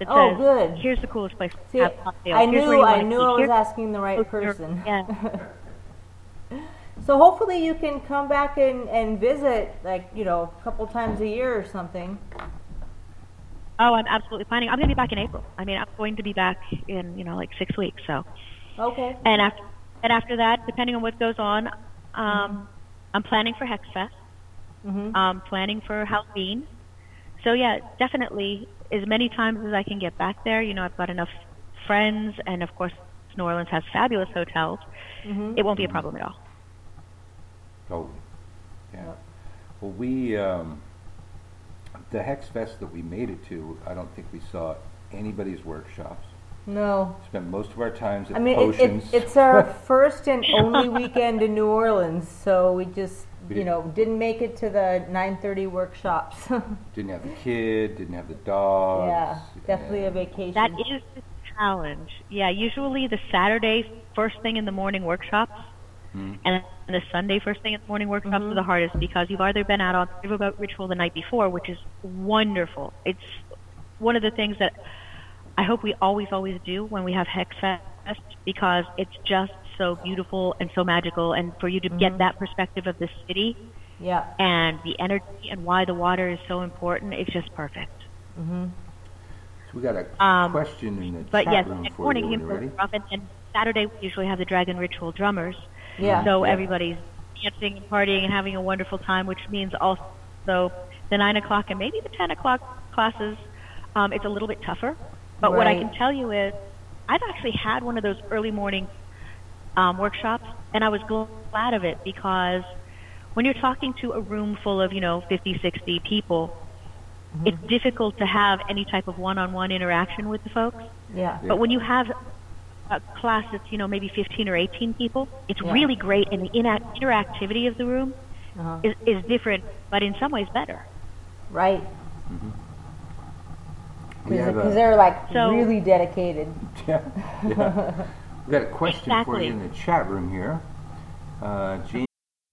that Oh, says, good. "Here's the coolest place See, to have cocktails. I Here's knew I knew. I was Here's- asking the right Oh, person. Yeah. So hopefully you can come back and, and visit like you know a couple times a year or something. Oh, I'm absolutely planning. I'm going to be back in April. I mean, I'm going to be back in you know like six weeks. So, Okay. and after and after that, depending on what goes on, um, I'm planning for Hexfest. Mhm. Um, planning for Halloween. So yeah, definitely as many times as I can get back there. You know, I've got enough friends, and of course, New Orleans has fabulous hotels. Mhm. It won't be a problem at all. Oh, yeah. Well, we um, the Hex Fest that we made it to. I don't think we saw anybody's workshops. No. Spent most of our times at I mean, it, potions. it, it's our first and only weekend in New Orleans, so we just, We you know, didn't make it to the 9:30 workshops. didn't have the kid. Didn't have the dog. yeah, definitely a vacation. That is the challenge. Yeah, usually the Saturday first thing in the morning workshops Hmm. and the Sunday first thing in the morning workshops Mm-hmm. are the hardest because you've either been out on the riverboat ritual the night before, which is wonderful. It's one of the things that I hope we always, always do when we have Hex Fest because it's just so beautiful and so magical. And for you to Mm-hmm. get that perspective of the city yeah. and the energy and why the water is so important, it's just perfect. hmm So we got a Um, question in the But chat yes, room next for morning you. you when you're ready. rough, and, and Saturday we usually have the Dragon Ritual drummers. Yeah. So Yeah. everybody's dancing and partying and having a wonderful time, which means also the nine o'clock and maybe the ten o'clock classes. Um, it's a little bit tougher, but what I can tell you is I've actually had one of those early morning um, workshops, and I was glad of it because when you're talking to a room full of you know 50, 60 people. It's difficult to have any type of one-on-one interaction with the folks. Yeah. But when you have a class that's, you know, maybe 15 or 18 people, it's Yeah. really great, and the ina- interactivity of the room Uh-huh. is, is different, but in some ways better. Right. We have Because they're like So- really dedicated. yeah, yeah. We got a question for you in the chat room here. Uh, James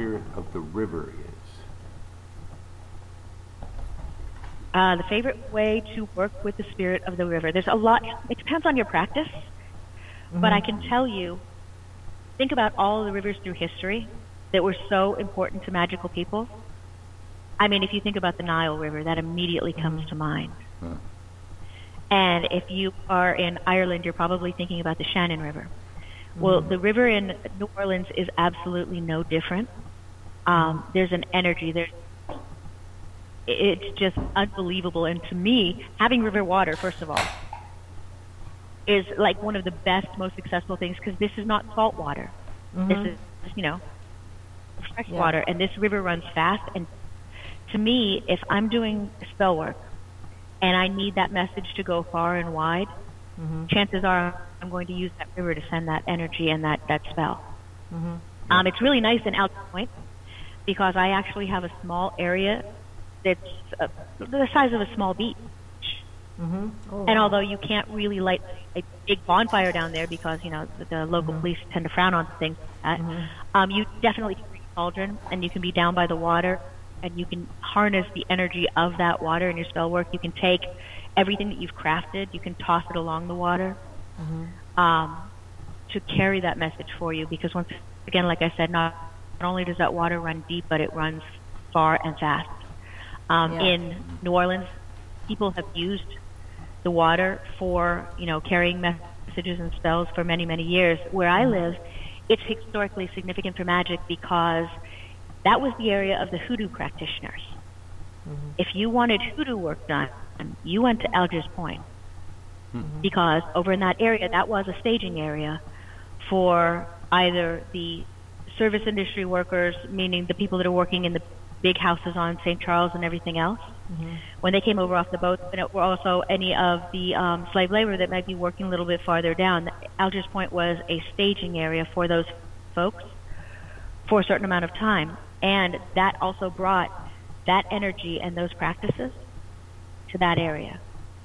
spirit of the river is. Uh, the favorite way to work with the spirit of the river. There's a lot. It depends on your practice, but I can mm-hmm. tell you. Think about all the rivers through history that were so important to magical people. I mean, if you think about the Nile River, that immediately comes mm-hmm. to mind. And if you are in Ireland, you're probably thinking about the Shannon River. Well, mm-hmm. the river in New Orleans is absolutely no different. Um, there's an energy. There's it's just unbelievable. And to me, having river water, first of all, is like one of the best, most successful things because this is not salt water. Mhm. This is, you know, fresh Yeah. water, and this river runs fast. And to me, if I'm doing spell work and I need that message to go far and wide, Mhm. chances are I'm going to use that river to send that energy and that, that spell. Mhm. Um, it's really nice in Algiers Point because I actually have a small area that's uh, the size of a small beach. Mhm. Oh, And although you can't really light a big bonfire down there because you know the, the local police tend to frown on things like that, um, you definitely can bring a cauldron and you can be down by the water and you can harness the energy of that water in your spell work. You can take everything that you've crafted, you can toss it along the water um, to carry that message for you. Because once again, like I said, not, not only does that water run deep, but it runs far and fast. Um, Yeah. In New Orleans, people have used the water for you know carrying messages and spells for many many years. Where I live, it's historically significant for magic because that was the area of the hoodoo practitioners. If you wanted hoodoo work done, you went to Algiers Point because over in that area, that was a staging area for either the service industry workers, meaning the people that are working in the big houses on St. Charles and everything else, when they came over off the boat, and it were also any of the um, slave labor that might be working a little bit farther down. Algiers Point was a staging area for those folks for a certain amount of time, and that also brought that energy and those practices to that area.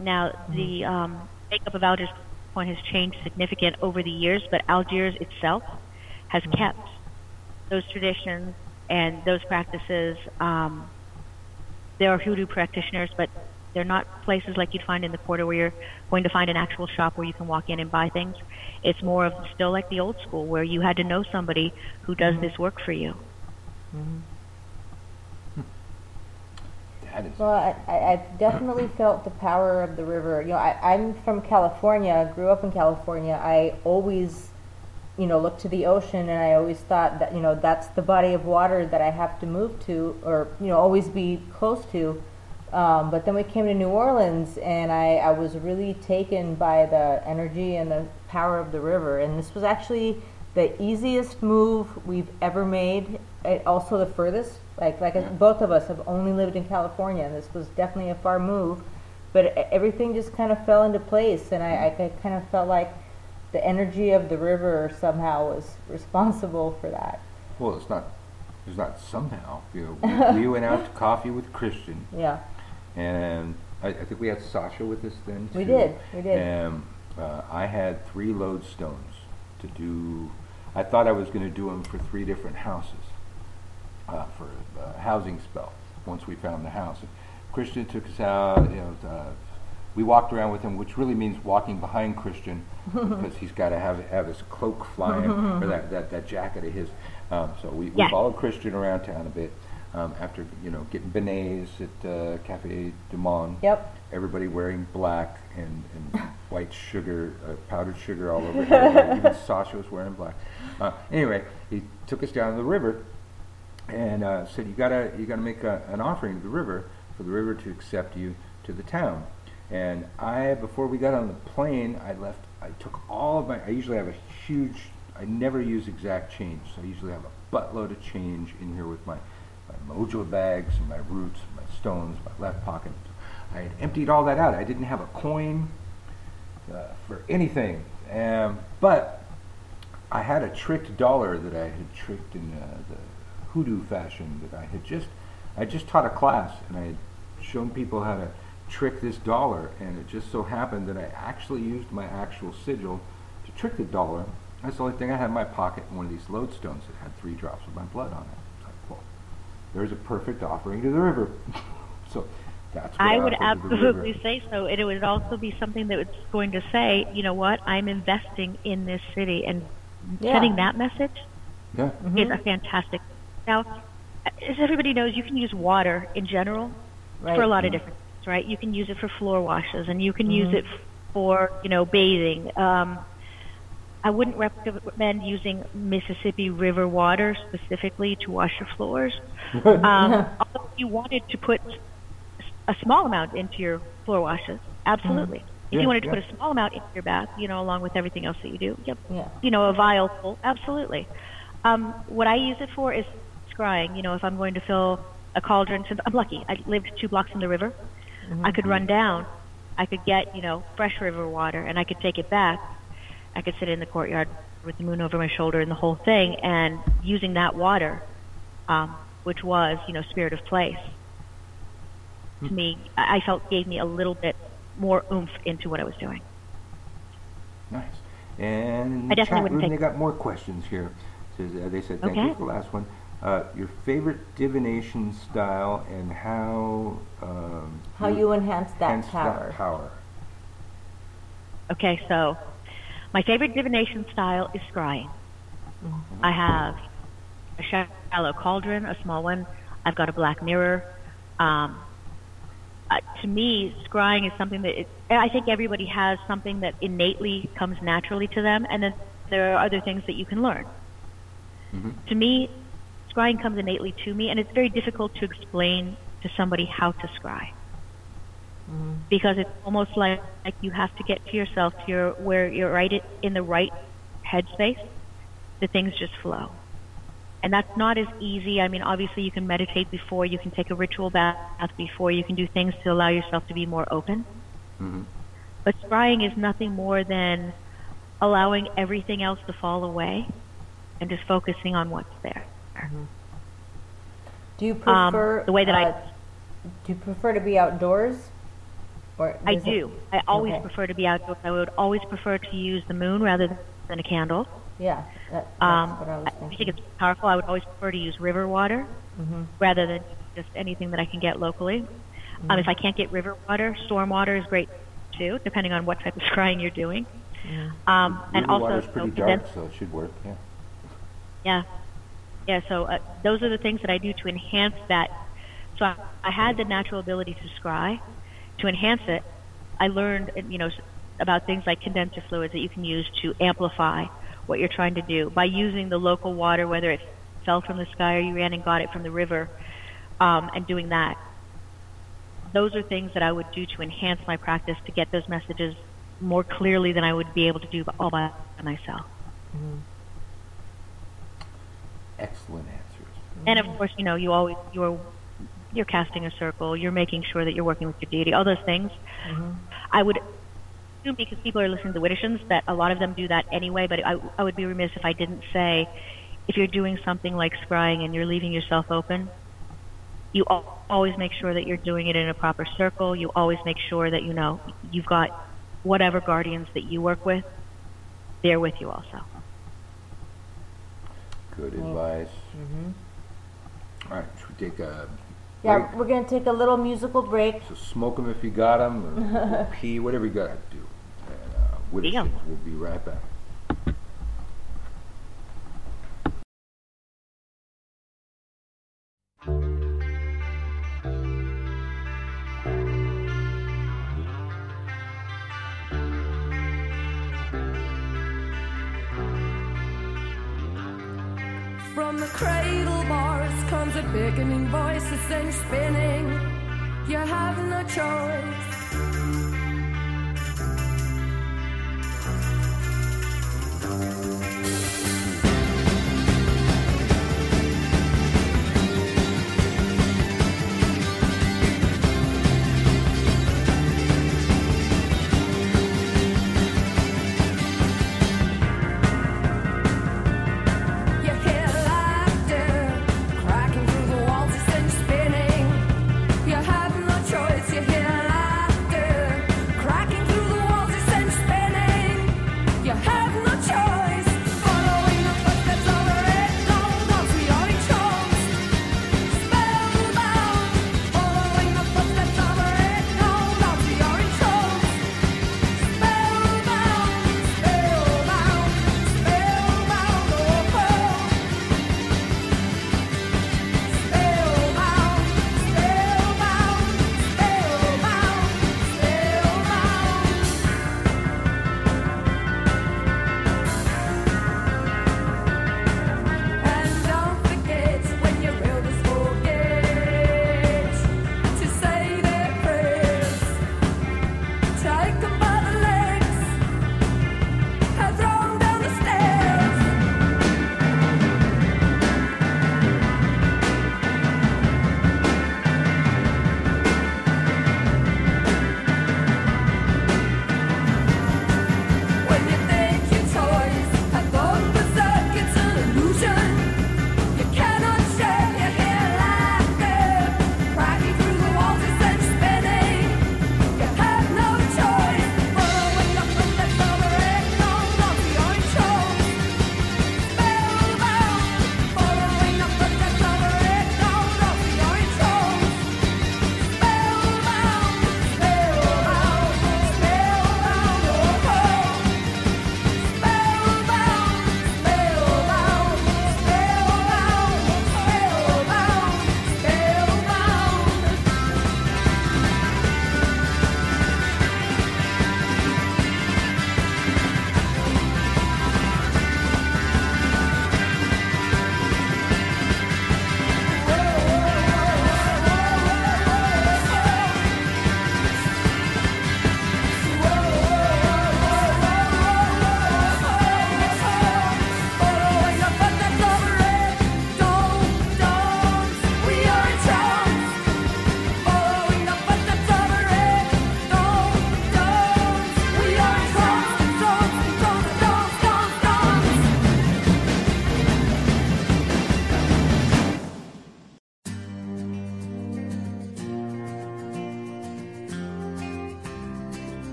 Now, the um, makeup of Algiers Point has changed significant over the years, but Algiers itself has kept those traditions and those practices. Um, there are hoodoo practitioners, but they're not places like you'd find in the quarter where you're going to find an actual shop where you can walk in and buy things. It's more of still like the old school where you had to know somebody who does this work for you. That is Well, I, I, I've definitely felt the power of the river. You know, I, I'm from California, grew up in California. I always, you know, look to the ocean, and I always thought that, you know, that's the body of water that I have to move to, or you know, always be close to. Um, but then we came to New Orleans, and I, I was really taken by the energy and the power of the river. And this was actually the easiest move we've ever made. It, also the furthest. Like like both of us have only lived in California, and this was definitely a far move. But everything just kind of fell into place, and I, I kind of felt like the energy of the river somehow was responsible for that. Well, it's not. It's not somehow. You know, we, we went out to coffee with Christian, Yeah. and I, I think we had Sasha with us then. Too. We did, we did. And uh, I had three lodestones to do. I thought I was going to do them for three different houses uh, for a housing spell. Once we found the house, Christian took us out. You know, uh, we walked around with him, which really means walking behind Christian because he's got to have have his cloak flying or that, that, that jacket of his. Um, so we, we Yeah. followed Christian around town a bit um, after you know getting beignets at uh, Cafe Du Monde. Yep. Everybody wearing black and, and white sugar, uh, powdered sugar all over. Even Sasha was wearing black. Uh, anyway, he took us down to the river and uh, said, "You gotta, you gotta make a, an offering to the river for the river to accept you to the town." And I, before we got on the plane, I left. I took all of my. I usually have a huge. I never use exact change, so I usually have a buttload of change in here with my my mojo bags and my roots, and my stones, my left pocket. I had emptied all that out. I didn't have a coin uh, for anything, um, but I had a tricked dollar that I had tricked in uh, the hoodoo fashion that I had just I just taught a class and I had shown people how to trick this dollar and it just so happened that I actually used my actual sigil to trick the dollar. That's the only thing I had in my pocket one of these lodestones that had three drops of my blood on it. Like, well, there's a perfect offering to the river. so that's what I would offered to the river. absolutely say so. And it would also be something that was going to say, you know what, I'm investing in this city. And Yeah. sending that message Yeah. is a fantastic. Now, as everybody knows, you can use water in general Right. for a lot of different things, right? You can use it for floor washes, and you can use Mhm. it for, you know, bathing. Um, I wouldn't recommend using Mississippi River water specifically to wash your floors. um, although if you wanted to put a small amount into your floor washes, absolutely. If Yeah, you wanted to yeah. put a small amount into your bath, you know, along with everything else that you do, yep. Yeah. You know, a vial full, absolutely. Um, what I use it for is scrying. You know, if I'm going to fill a cauldron, since I'm lucky, I lived two blocks from the river, I could run down, I could get, you know, fresh river water, and I could take it back. I could sit in the courtyard with the moon over my shoulder and the whole thing, and using that water, um, which was, you know, spirit of place, to me, I felt gave me a little bit more oomph into what I was doing. Nice. And I definitely chat room, take- they got more questions here. Says, uh, they said, thank you for the last one. Uh, your favorite divination style and how um, How you enhance that enhance power. power. Okay, so my favorite divination style is scrying. I have a shallow cauldron, a small one. I've got a black mirror. Um, uh, to me, scrying is something that it, I think everybody has something that innately comes naturally to them, and then there are other things that you can learn. To me, scrying comes innately to me, and it's very difficult to explain to somebody how to scry because it's almost like, like you have to get to yourself to your where you're right in the right headspace. The things just flow, and that's not as easy. I mean, obviously, you can meditate before, you can take a ritual bath before, you can do things to allow yourself to be more open. Mm-hmm. But scrying is nothing more than allowing everything else to fall away and just focusing on what's there. Do you Um, prefer the way that I- uh, Do you prefer to be outdoors? Or I does it- do. I always Okay. prefer to be outdoors. I would always prefer to use the moon rather than a candle. Yeah, that, that's Um, what I was I think it's powerful. I would always prefer to use river water Mhm. rather than just anything that I can get locally. Um, Mhm. if I can't get river water, storm water is great too, depending on what type of scrying you're doing. Um, and also, water's pretty so dark, condensed- so it should work. Yeah. yeah, yeah. So uh, those are the things that I do to enhance that. So I, I had the natural ability to scry. To enhance it, I learned, you know, about things like condenser fluids that you can use to amplify what you're trying to do by using the local water, whether it fell from the sky or you ran and got it from the river, um, and doing that. Those are things that I would do to enhance my practice to get those messages more clearly than I would be able to do all by myself. Excellent answers. And of course, you know, you always you're you're casting a circle. You're making sure that you're working with your deity. All those things. Mm-hmm. I would assume because people are listening to Widdershins that a lot of them do that anyway, but I, I would be remiss if I didn't say if you're doing something like scrying and you're leaving yourself open, you al- always make sure that you're doing it in a proper circle. You always make sure that you know you've got whatever guardians that you work with, they're with you also. Good advice. All right, should we take a, Yeah, we're going to take a little musical break. So smoke them if you got them, or pee, whatever you got to do. And uh, Widdershins, we'll be right back. From the cradle bars comes a beckoning voice that sends spinning. You have no choice. You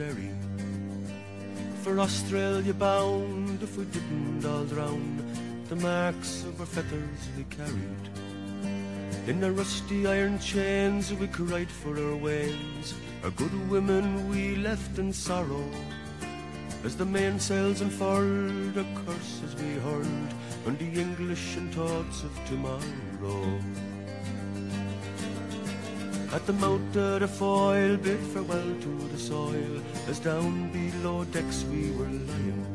Derry. For Australia bound, if we didn't all drown, the marks of our feathers we carried. In the rusty iron chains we cried for our wains, our good women we left in sorrow. As the mainsails unfurled, our curses we heard, on the English and thoughts of tomorrow. At the mouth of the Foyle, bid farewell to the soil, as down below decks we were lying.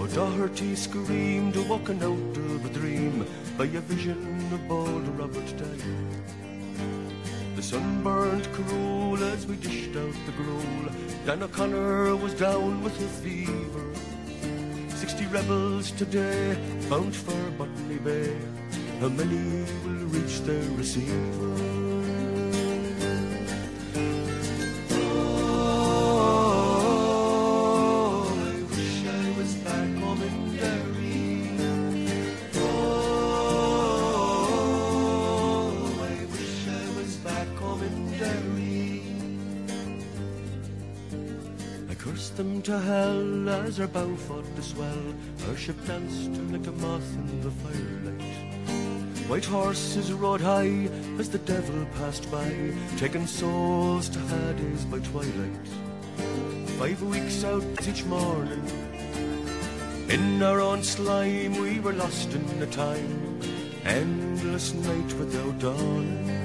Oh, Doherty screamed, walking out of a dream, by a vision of bold Robert dying. The sun burned cruel as we dished out the gruel. Dan O'Connor was down with a fever. Sixty rebels today bound for Botany Bay. How many will reach their receiver? Our bow fought to swell. Our ship danced like a moth in the firelight. White horses rode high as the devil passed by, taking souls to Hades by twilight. Five weeks out each morning, in our own slime we were lost in the time, endless night without dawn.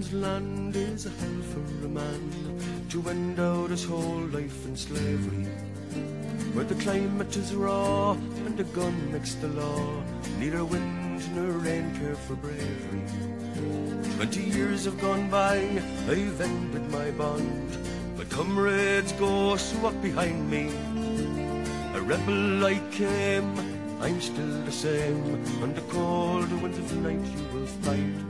Diemen's land is a hell for a man to end out his whole life in slavery. Where the climate is raw and the gun makes the law, neither wind nor rain care for bravery. Twenty years have gone by, I've ended my bond. but comrades go walk behind me. A rebel I came, I'm still the same. On the cold winds of night you will find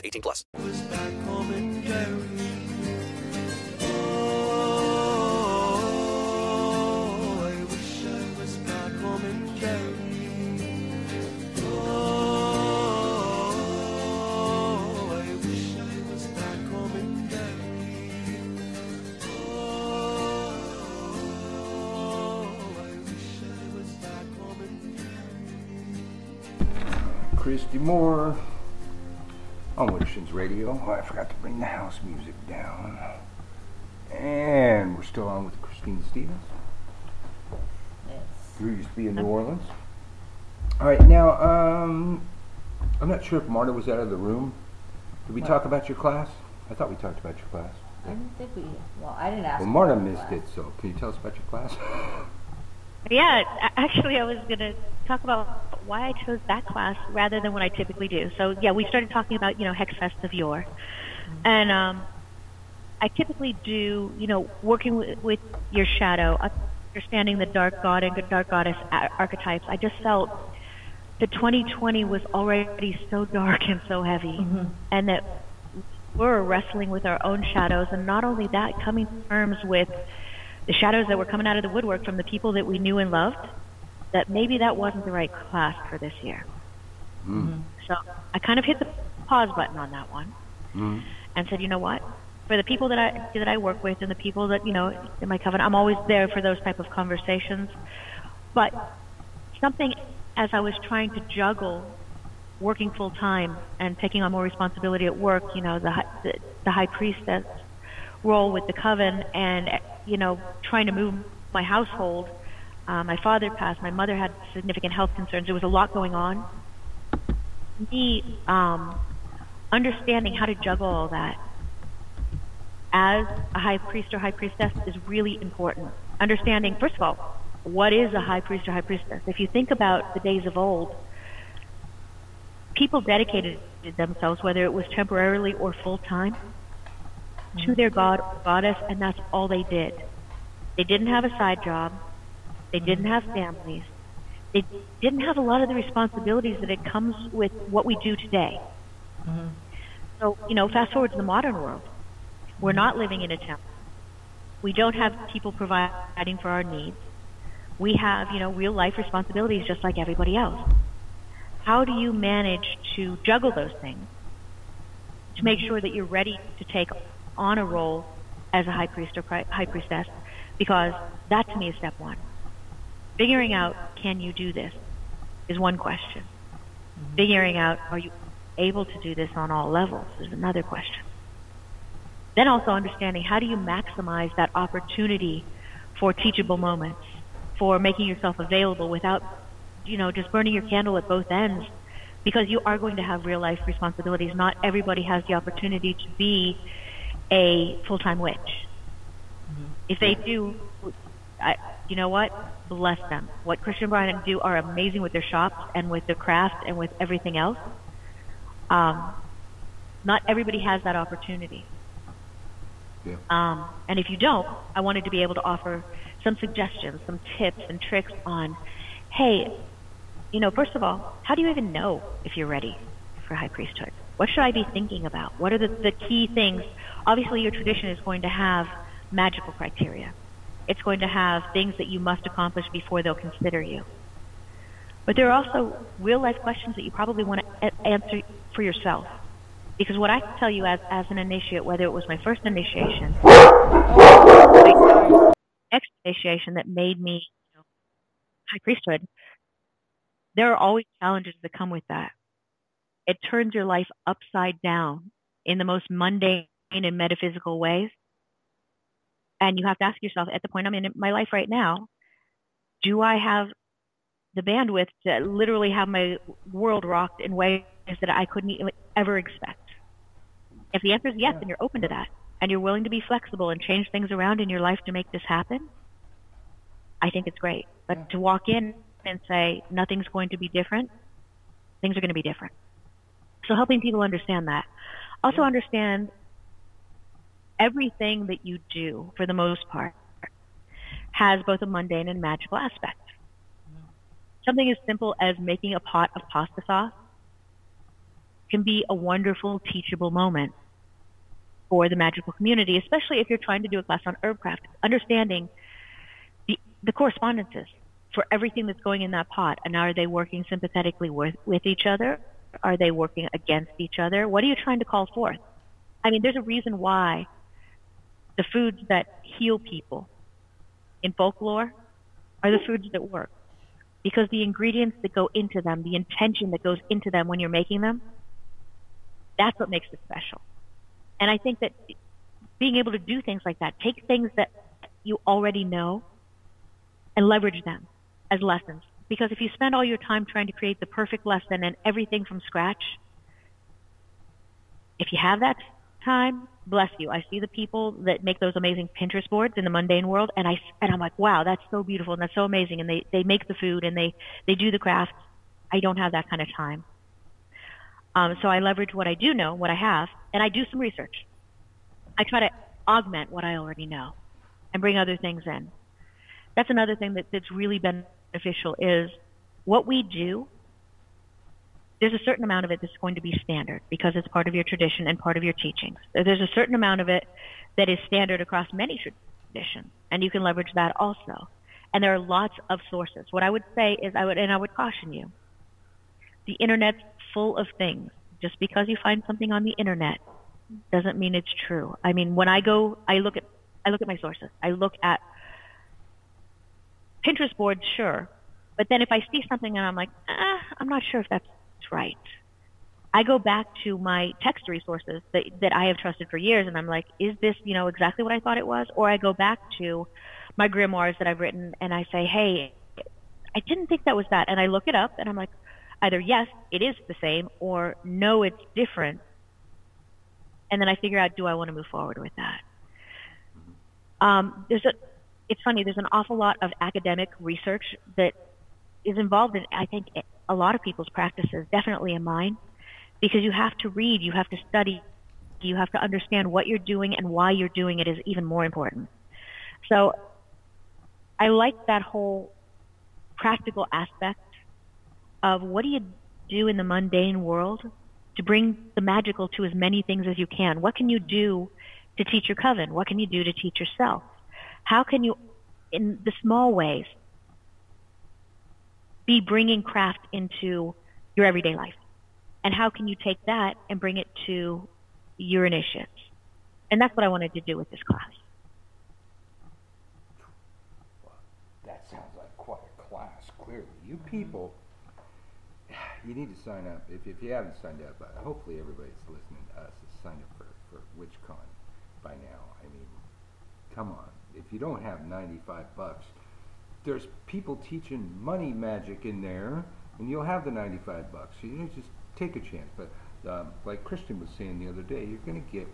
18 plus. was back home in Derry. I wish I was back home in Derry. I wish I was back home in Derry. I wish I was back home in Christy Moore on Widdershins Radio. Oh, I forgot to bring the house music down. And we're still on with Christine Stevens. Who used to be in New Orleans. All right, now, um, I'm not sure if Marta was out of the room. Did we What? talk about your class? I thought we talked about your class. I didn't think we. Well, I didn't ask. Well, Marta about missed that. it, so can you tell us about your class? Yeah, actually, I was going to talk about why I chose that class rather than what I typically do. So, yeah, we started talking about, you know, Hexfest of yore. And um, I typically do, you know, working with, with your shadow, understanding the dark god and dark goddess archetypes. I just felt that 2020 was already so dark and so heavy, and that we're wrestling with our own shadows, and not only that, coming to terms with the shadows that were coming out of the woodwork from the people that we knew and loved, that maybe that wasn't the right class for this year. Mm. So I kind of hit the pause button on that one Mm. and said, you know what? for the people that I that I work with and the people that you know in my coven, I'm always there for those type of conversations. But something as I was trying to juggle working full time and taking on more responsibility at work, you know, the the, the high priestess role with the coven, and you know, trying to move my household. Uh, my father passed. My mother had significant health concerns. There was a lot going on. Me um, understanding how to juggle all that as a high priest or high priestess is really important. Understanding, first of all, what is a high priest or high priestess? If you think about the days of old, people dedicated themselves, whether it was temporarily or full time, to their god or goddess, and that's all they did. They didn't have a side job. They didn't have families. They didn't have a lot of the responsibilities that it comes with what we do today. Mm-hmm. So, you know, fast forward to the modern world. We're not living in a temple. We don't have people providing for our needs. We have, you know, real life responsibilities just like everybody else. How do you manage to juggle those things to make sure that you're ready to take on a role as a high priest or pri- high priestess? Because that to me is step one. Figuring out, can you do this, is one question. Mm-hmm. Figuring out, are you able to do this on all levels, is another question. Then also understanding how do you maximize that opportunity for teachable moments, for making yourself available without, you know, just burning your candle at both ends, because you are going to have real life responsibilities. Not everybody has the opportunity to be a full time witch. If they do, I, you know what? Bless them. What Christian Brian and do are amazing with their shops and with their craft and with everything else. Um, not everybody has that opportunity. Yeah. Um, and if you don't, I wanted to be able to offer some suggestions, some tips and tricks on, hey, you know, first of all, how do you even know if you're ready for high priesthood? What should I be thinking about? What are the, the key things? Obviously, your tradition is going to have magical criteria. It's going to have things that you must accomplish before they'll consider you. But there are also real life questions that you probably want to answer for yourself. Because what I can tell you as, as an initiate, whether it was my first initiation, next initiation that made me you know, high priesthood, there are always challenges that come with that. It turns your life upside down in the most mundane and metaphysical ways. And you have to ask yourself, at the point I'm in my life right now, do I have the bandwidth to literally have my world rocked in ways that I couldn't ever expect? If the answer is yes, then you're open to that, and you're willing to be flexible and change things around in your life to make this happen, I think it's great. But to walk in and say nothing's going to be different, things are going to be different. So helping people understand that. Also understand everything that you do, for the most part, has both a mundane and magical aspect. Something as simple as making a pot of pasta sauce can be a wonderful teachable moment for the magical community, especially if you're trying to do a class on herbcraft, understanding the, the correspondences for everything that's going in that pot. And are they working sympathetically with, with each other? Are they working against each other? What are you trying to call forth? I mean, there's a reason why the foods that heal people in folklore are the foods that work. Because the ingredients that go into them, the intention that goes into them when you're making them, that's what makes it special. And I think that being able to do things like that, take things that you already know and leverage them as lessons. Because if you spend all your time trying to create the perfect lesson and everything from scratch, if you have that time, bless you. I see the people that make those amazing Pinterest boards in the mundane world, and I and I'm like, wow, that's so beautiful and that's so amazing. And they they make the food and they they do the crafts. I don't have that kind of time. Um, so I leverage what I do know, what I have, and I do some research. I try to augment what I already know and bring other things in. That's another thing that, that's really beneficial is what we do. There's a certain amount of it that's going to be standard because it's part of your tradition and part of your teachings. There's a certain amount of it that is standard across many traditions, and you can leverage that also. And there are lots of sources. What I would say is, I would, and I would caution you, the internet's full of things. Just because you find something on the internet doesn't mean it's true. I mean, when I go, I look at, I look at my sources. I look at Pinterest boards, sure, but then if I see something and I'm like, ah, I'm not sure if that's right. I go back to my text resources that that I have trusted for years, and I'm like, is this you know exactly what I thought it was? Or I go back to my grimoires that I've written, and I say, hey, I didn't think that was that, and I look it up, and I'm like, either yes, it is the same, or no, it's different, and then I figure out, do I want to move forward with that? Um, there's a, it's funny. There's an awful lot of academic research that is involved in, I think, a lot of people's practices, definitely in mine, because you have to read, you have to study, you have to understand what you're doing and why you're doing it is even more important. So I like that whole practical aspect of what do you do in the mundane world to bring the magical to as many things as you can? What can you do to teach your coven? What can you do to teach yourself? How can you, in the small ways, be bringing craft into your everyday life? And how can you take that and bring it to your initiatives? And that's what I wanted to do with this class. That sounds like quite a class, clearly. You people, you need to sign up. If, if you haven't signed up, uh, hopefully everybody's listening to us has signed up for, for WitchCon by now. I mean, come on. If you don't have 95 bucks, there's people teaching money magic in there, and you'll have the 95 bucks. You know, just take a chance. But um, like Christian was saying the other day, you're going to get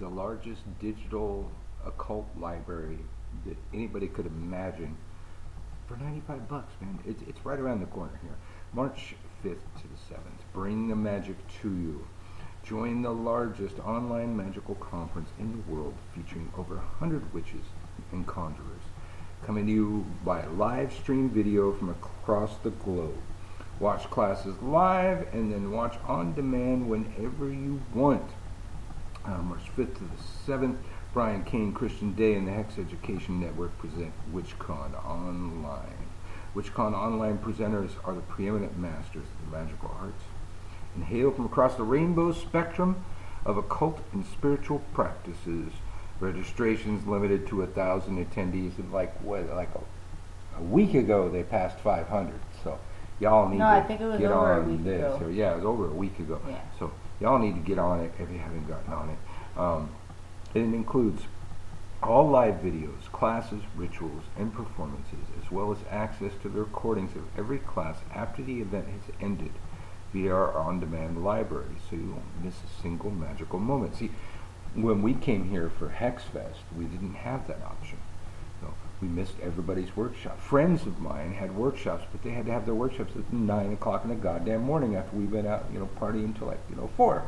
the largest digital occult library that anybody could imagine for 95 bucks, man. It's, it's right around the corner here. March 5th to the 7th. Bring the magic to you. Join the largest online magical conference in the world featuring over 100 witches and conjurers. Coming to you by live stream video from across the globe. Watch classes live and then watch on demand whenever you want. Uh, March 5th to the 7th, Brian Cain Christian Day and the Hex Education Network present WitchCon Online. WitchCon Online presenters are the preeminent masters of the magical arts and hail from across the rainbow spectrum of occult and spiritual practices. Registrations limited to a thousand attendees. And like what, like a, a week ago, they passed 500. So y'all need No, to I think it was get over a on week this. ago. Or, yeah, it was over a week ago. Yeah. So y'all need to get on it if you haven't gotten on it. Um, it includes all live videos, classes, rituals, and performances, as well as access to the recordings of every class after the event has ended via our on-demand library, so you won't miss a single magical moment. See, when we came here for HexFest, we didn't have that option. So we missed everybody's workshop. Friends of mine had workshops, but they had to have their workshops at nine o'clock in the goddamn morning after we went out, you know, partying until like you know four.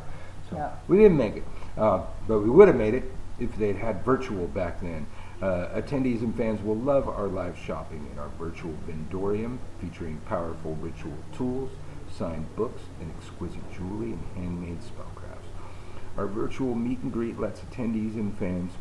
So Yeah. we didn't make it, uh, but we would have made it if they'd had virtual back then. Uh, attendees and fans will love our live shopping in our virtual Vendorium, featuring powerful ritual tools, signed books, and exquisite jewelry and handmade spellcrafts. Our virtual meet and greet lets attendees and fans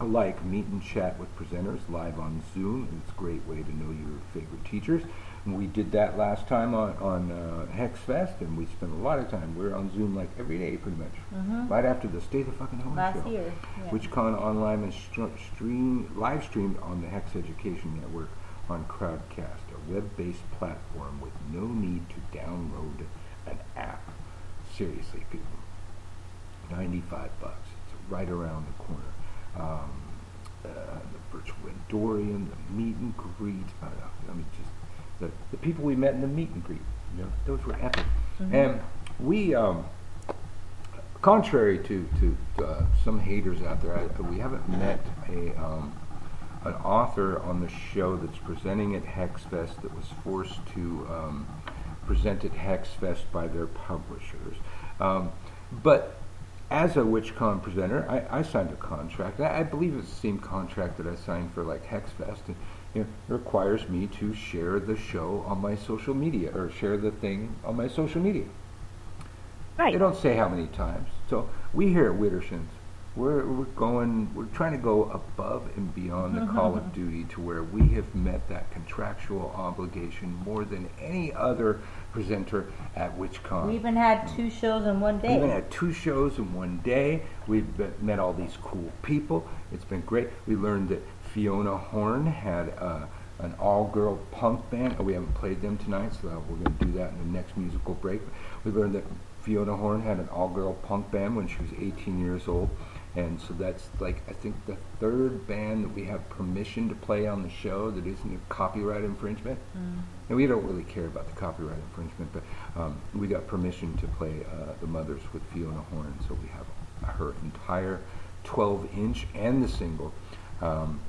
alike meet and chat with presenters live on Zoom. and It's a great way to know your favorite teachers. And we did that last time on, on uh, HexFest, and we spent a lot of time. We were on Zoom like every day, pretty much. Mhm. Right after the State of Fucking Home Last show. year, yeah. WitchCon Online is str- stream, live streamed on the Hex Education Network on Crowdcast, a web-based platform with no need to download an app. Seriously, people. 95 bucks. It's right around the corner. Um, uh, the virtual Vendorium, the meet and greet. Uh, I mean, just the, the people we met in the meet and greet. You know, those were epic. Mhm. And we, um, contrary to, to uh, some haters out there, I, we haven't met a um, an author on the show that's presenting at HexFest that was forced to um, present at HexFest by their publishers. Um, but as a WitchCon presenter, I, I signed a contract. I, I believe it's the same contract that I signed for like HexFest. And, you know, it requires me to share the show on my social media or share the thing on my social media. Right. They don't say how many times. So we here at Widdershins, we're we're going we're trying to go above and beyond the Call of Duty to where we have met that contractual obligation more than any other presenter at WitchCon. We even had two shows in one day. We even had two shows in one day. We've met all these cool people. It's been great. We learned that Fiona Horn had uh, an all-girl punk band. Oh, we haven't played them tonight, so we're going to do that in the next musical break. We learned that Fiona Horn had an all-girl punk band when she was 18 years old. And so that's like, I think the third band that we have permission to play on the show that isn't a copyright infringement. And we don't really care about the copyright infringement, but um, we got permission to play uh, The Mothers with Fiona Horn, so we have her entire 12 inch and the single. Um,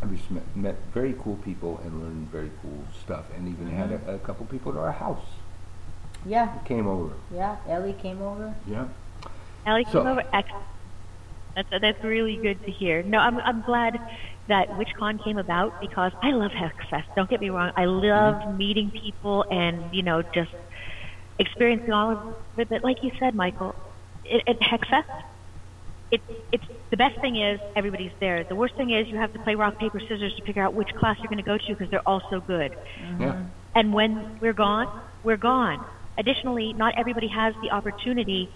and we just met, met very cool people and learned very cool stuff, and even had a, a couple people to our house. Yeah, Came over. yeah. Ellie came over. Yeah. Ellie So- came over. Excellent. That's that's really good to hear. No, I'm I'm glad that WitchCon came about because I love Hexfest. Don't get me wrong. I love Mm-hmm. meeting people and you know just experiencing all of it. But like you said, Michael, it, at Hexfest, it, it's the best thing is everybody's there. The worst thing is you have to play rock paper scissors to figure out which class you're going to go to because they're all so good. Yeah. And when we're gone, we're gone. Additionally, not everybody has the opportunity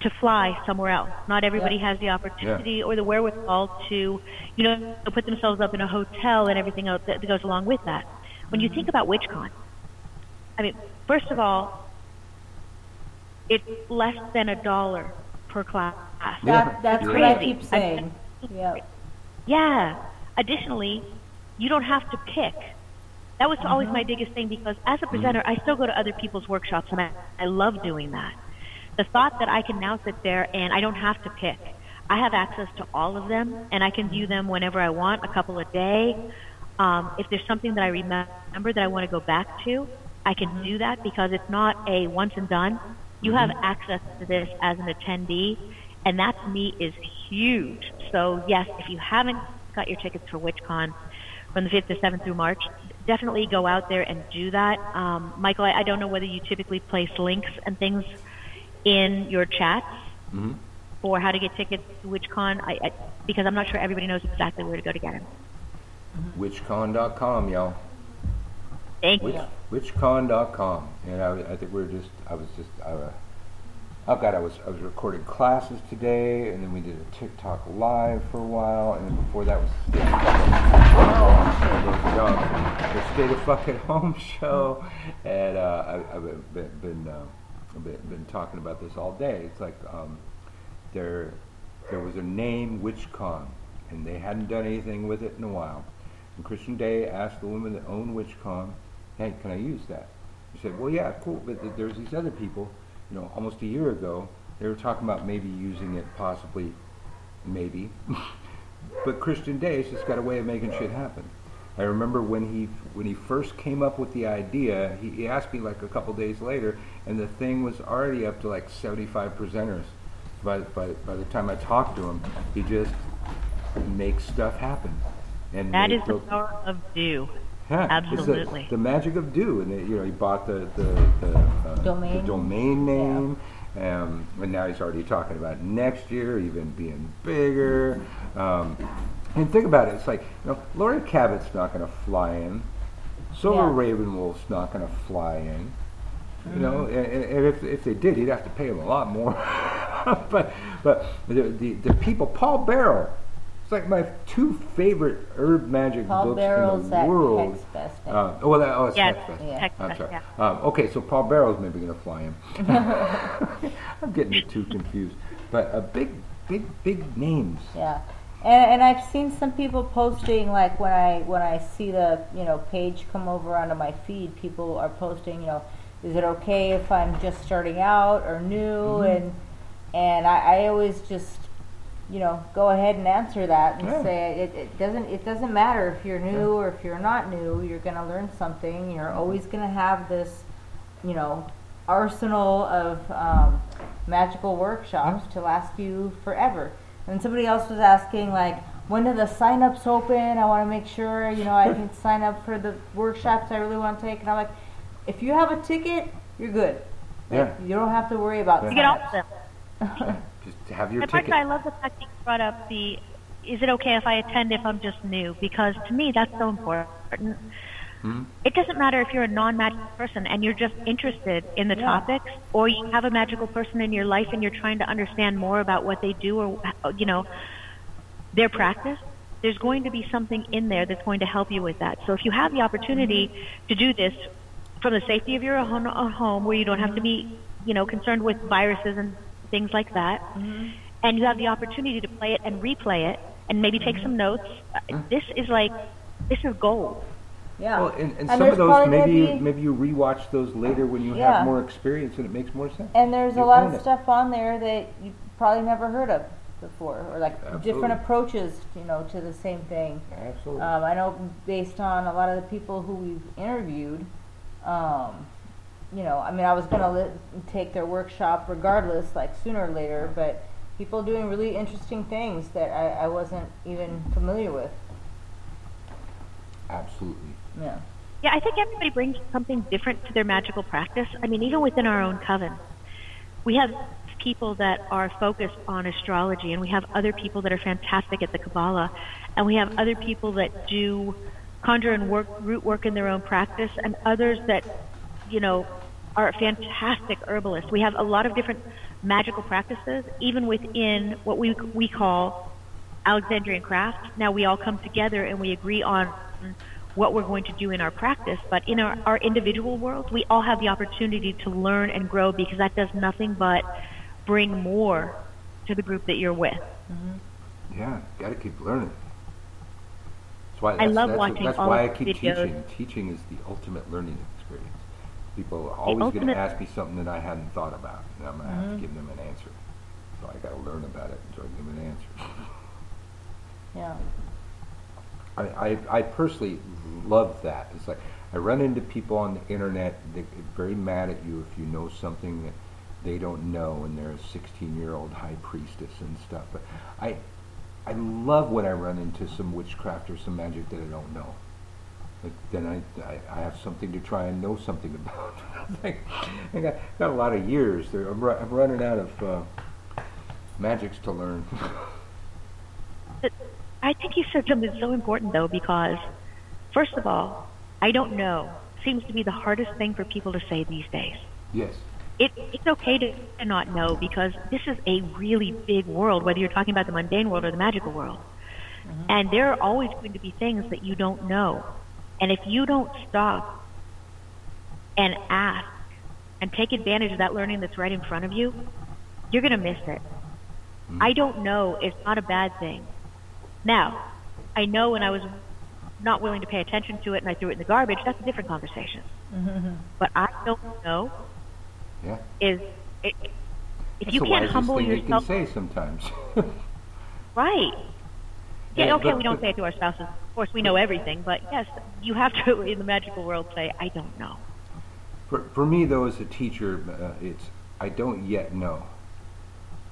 to fly somewhere else. Not everybody Yeah. has the opportunity or the wherewithal to, you know, put themselves up in a hotel and everything else that goes along with that. When you think about WitchCon, I mean, first of all, it's less than a dollar per class. That, that's what I Crazy. keep saying. Yeah. Yeah. Additionally, you don't have to pick. That was always Mm-hmm. my biggest thing because as a presenter, I still go to other people's workshops and I, I love doing that. The thought that I can now sit there and I don't have to pick. I have access to all of them and I can view them whenever I want, a couple a day. Um, if there's something that I remember that I want to go back to, I can do that because it's not a once and done. You have access to this as an attendee, and that to me is huge. So yes, if you haven't got your tickets for WitchCon from the 5th to 7th through March, definitely go out there and do that. Um, Michael, I, I don't know whether you typically place links and things in your chats Mhm. for how to get tickets to WitchCon, I, I, because I'm not sure everybody knows exactly where to go to get them. Witchcon.com, y'all. Thank Witch, you. Witchcon.com, and I, I think we are just, I was just, I, uh, oh God, I was, I was recording classes today, and then we did a TikTok live for a while, and then before that was the Stay the Fuck at Home show, and uh, I, I've been, been, uh, Been, been talking about this all day. It's like um, there, there was a name WitchCon, and they hadn't done anything with it in a while. And Christian Day asked the woman that owned WitchCon, "Hey, can I use that?" She said, "Well, yeah, cool, but th- there's these other people. You know, almost a year ago, they were talking about maybe using it, possibly, maybe." but Christian Day's just got a way of making shit happen. I remember when he when he first came up with the idea, he, he asked me like a couple days later, and the thing was already up to like 75 presenters. By, by, by the time I talked to him, he just makes stuff happen. And that is the power of do. yeah, it's the- Absolutely. the, magic of do, and they, you know he bought the the, the, uh, Domain. the domain name, um, and now he's already talking about next year even being bigger. Um, and think about it, it's like you know Laurie Cabot's not going to fly in, Silver Yeah. Ravenwolf's not going to fly in. You know, and, and and if, if they did, he'd have to pay them a lot more. but but the, the the people, Paul Barrow, it's like my two favorite herb magic Paul books Barrow's in the at world. Hexfest, I Uh, oh, well, that, oh, it's Yeah, Hexfest. yeah. I'm sorry. yeah. Um, okay, so Paul Barrow's maybe going to fly him. I'm getting it too confused. But a big, big, big names. Yeah, and, and I've seen some people posting like when I when I see the you know page come over onto my feed, people are posting you know, is it okay if I'm just starting out or new Mhm. and and I, I always just you know go ahead and answer that and Yeah. say it, it doesn't it doesn't matter if you're new or if you're not new, you're gonna learn something. You're always gonna have this you know arsenal of um, magical workshops to last you forever. And somebody else was asking like, when do the sign-ups open? I want to make sure you know I can sign up for the workshops I really want to take. And I'm like, if you have a ticket, you're good. Like, Yeah. You don't have to worry about You get all of them. Just have your And ticket. Marta, I love the fact that you brought up the is it okay if I attend if I'm just new? Because to me, that's so important. Hmm? It doesn't matter if you're a non-magical person and you're just interested in the Yeah. topics, or you have a magical person in your life and you're trying to understand more about what they do or you know their practice. There's going to be something in there that's going to help you with that. So if you have the opportunity to do this from the safety of your own own home, where you don't have to be you know concerned with viruses and things like that, and you have the opportunity to play it and replay it and maybe take some notes, uh, this is like this is gold. Yeah. Well, and, and, And some of those maybe you, be- maybe you rewatch those later when you Yeah. have more experience and it makes more sense. And there's You a lot of it. stuff on there that you probably never heard of before, or like Absolutely. different approaches, you know, to the same thing. Absolutely. Um, I know based on a lot of the people who we've interviewed, um, you know, I mean, I was gonna li- take their workshop regardless, like sooner or later, but people doing really interesting things that I, I wasn't even familiar with. Absolutely. Yeah. Yeah, I think everybody brings something different to their magical practice. I mean, even within our own coven, we have people that are focused on astrology, and we have other people that are fantastic at the Kabbalah, and we have other people that do conjure and work root work in their own practice, and others that, you know, are fantastic herbalists. We have a lot of different magical practices, even within what we we call Alexandrian craft. Now we all come together and we agree on what we're going to do in our practice, but in our, our individual world, we all have the opportunity to learn and grow because that does nothing but bring more to the group that you're with. Mm-hmm. Yeah, got to keep learning. Why, I that's, love that's, watching That's all why I keep videos. teaching. Teaching is the ultimate learning experience. People are always going to ask me something that I hadn't thought about, and I'm going to have Mhm. to give them an answer. So I got to learn about it so I give them an answer. Yeah. I, I, I personally love that. It's like I run into people on the internet that get very mad at you if you know something that they don't know, and they're a 16-year-old high priestess and stuff. But I, I love when I run into some witchcraft or some magic that I don't know. But then I, I, I have something to try and know something about. I got, got a lot of years there. I'm, ru- I'm running out of uh, magics to learn. But I think you said something so important though, because first of all, I don't know seems to be the hardest thing for people to say these days. yes. It, it's okay to, to not know because this is a really big world, whether you're talking about the mundane world or the magical world. Mm-hmm. And there are always going to be things that you don't know. And if you don't stop and ask and take advantage of that learning that's right in front of you, you're going to miss it. Mm-hmm. I don't know is not a bad thing. Now, I know when I was not willing to pay attention to it and I threw it in the garbage, that's a different conversation. Mm-hmm. But I don't know Yeah. is it, if That's you can't humble yourself, you can say sometimes. right? Yeah, Yeah, okay, but- we don't but- say it to our spouses. Of course, we know everything, but yes, you have to in the magical world say, "I don't know." For, for me, though, as a teacher, uh, it's I don't yet know.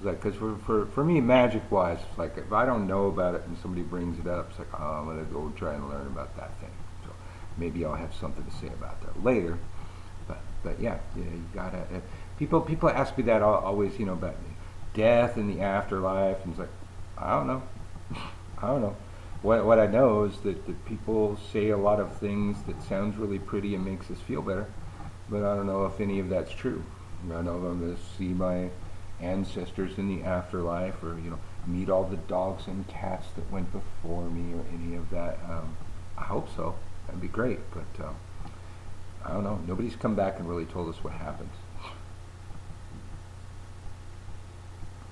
Like, because for, for, for me, magic-wise, it's like if I don't know about it and somebody brings it up, it's like, oh, I'm going to go try and learn about that thing. So maybe I'll have something to say about that later. But yeah, yeah you gotta. Uh, people people ask me that al- always, you know, about death and the afterlife, and it's like, I don't know. I don't know. What what I know is that, that people say a lot of things that sounds really pretty and makes us feel better, but I don't know if any of that's true. I don't know if I'm to see my ancestors in the afterlife, or you know, meet all the dogs and cats that went before me, or any of that. Um, I hope so. That'd be great, but um, I don't know. Nobody's come back and really told us what happens.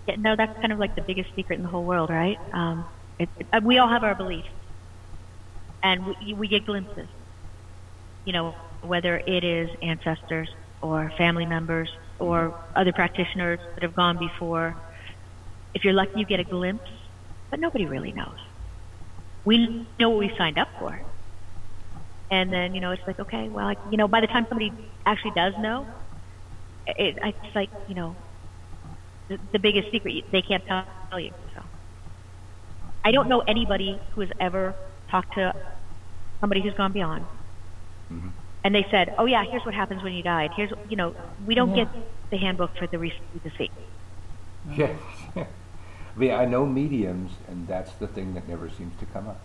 Yeah, no, that's kind of like the biggest secret in the whole world, right? Um, it, it, uh, we all have our beliefs, and we, we get glimpses. You know, whether it is ancestors or family members or other practitioners that have gone before. If you're lucky, you get a glimpse, but nobody really knows. We know what we signed up for, and then you know it's like, okay, well, like, you know, by the time somebody actually does know, it, it's like you know the, the biggest secret they can't tell you. So I don't know anybody who has ever talked to somebody who's gone beyond, mm-hmm. and they said, "Oh yeah, here's what happens when you died. Here's you know we don't Yeah. get the handbook for the recently deceased. Yeah. I mean, I know mediums, and that's the thing that never seems to come up.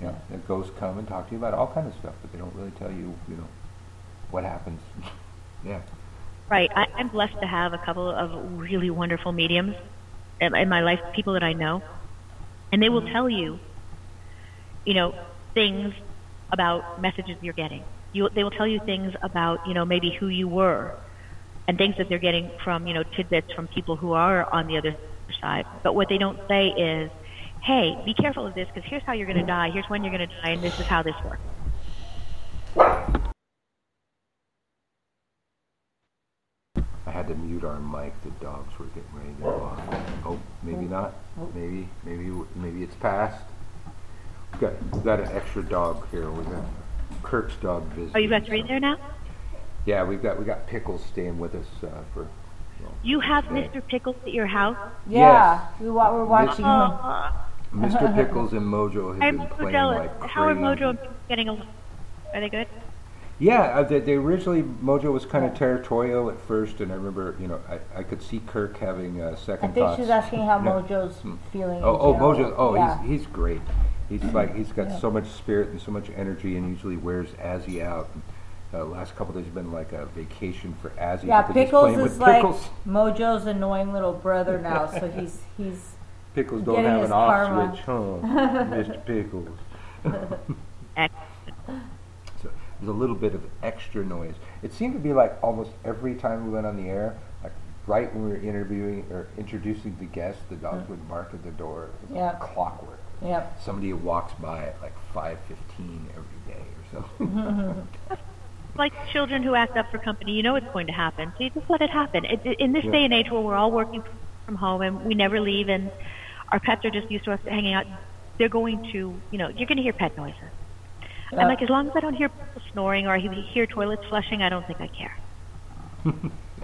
You know, the ghosts come and talk to you about all kind of stuff, but they don't really tell you, you know, what happens. yeah. Right. I, I'm blessed to have a couple of really wonderful mediums in, in my life, people that I know, and they will mm-hmm. tell you, you know, things about messages you're getting. You, they will tell you things about, you know, maybe who you were, and things that they're getting from, you know, tidbits from people who are on the other side. But what they don't say is, hey, be careful of this because here's how you're going to die, here's when you're going to die, and this is how this works. I had to mute our mic. The dogs were getting ready to go off. Oh, maybe not. Maybe, maybe, maybe it's past. We got, we got an extra dog here. We got Kirk's dog visiting. Are you guys ready there now? Yeah, we've got we got Pickles staying with us uh, for. You have today. Mr. Pickles at your house? Yeah, we wa- we're watching him. Oh, Mr. Pickles and Mojo have I'm been so playing jealous. like How are. Mojo getting along? Are they good? Yeah, uh, they, they originally Mojo was kind of territorial at first, and I remember, you know, I, I could see Kirk having uh, I think thoughts. she's asking how Yeah. Mojo's Mm. feeling. Oh, in oh, general. Mojo! Oh, yeah. he's he's great. He's like he's got Yeah. so much spirit and so much energy, and usually wears Azzy out. And, uh, last couple days have been like a vacation for Azzy. Yeah, because he's Pickles playing is with like Pickles. Mojo's annoying little brother now, so he's he's Pickles don't getting have an off karma. switch, huh, Mr. Pickles? so there's a little bit of extra noise. It seemed to be like almost every time we went on the air, like right when we were interviewing or introducing the guest, the dogs Mm. would bark at the door. It was Yeah. like clockwork. Yep. Somebody walks by at like 5:15 every day or something. like children who act up for company, you know it's going to happen. So you just let it happen. It, it- in this Yeah. day and age where we're all working from home and we never leave and our pets are just used to us hanging out, they're going to, you know, you're going to hear pet noises. Yeah. I'm like, as long as I don't hear people snoring or I hear toilets flushing, I don't think I care.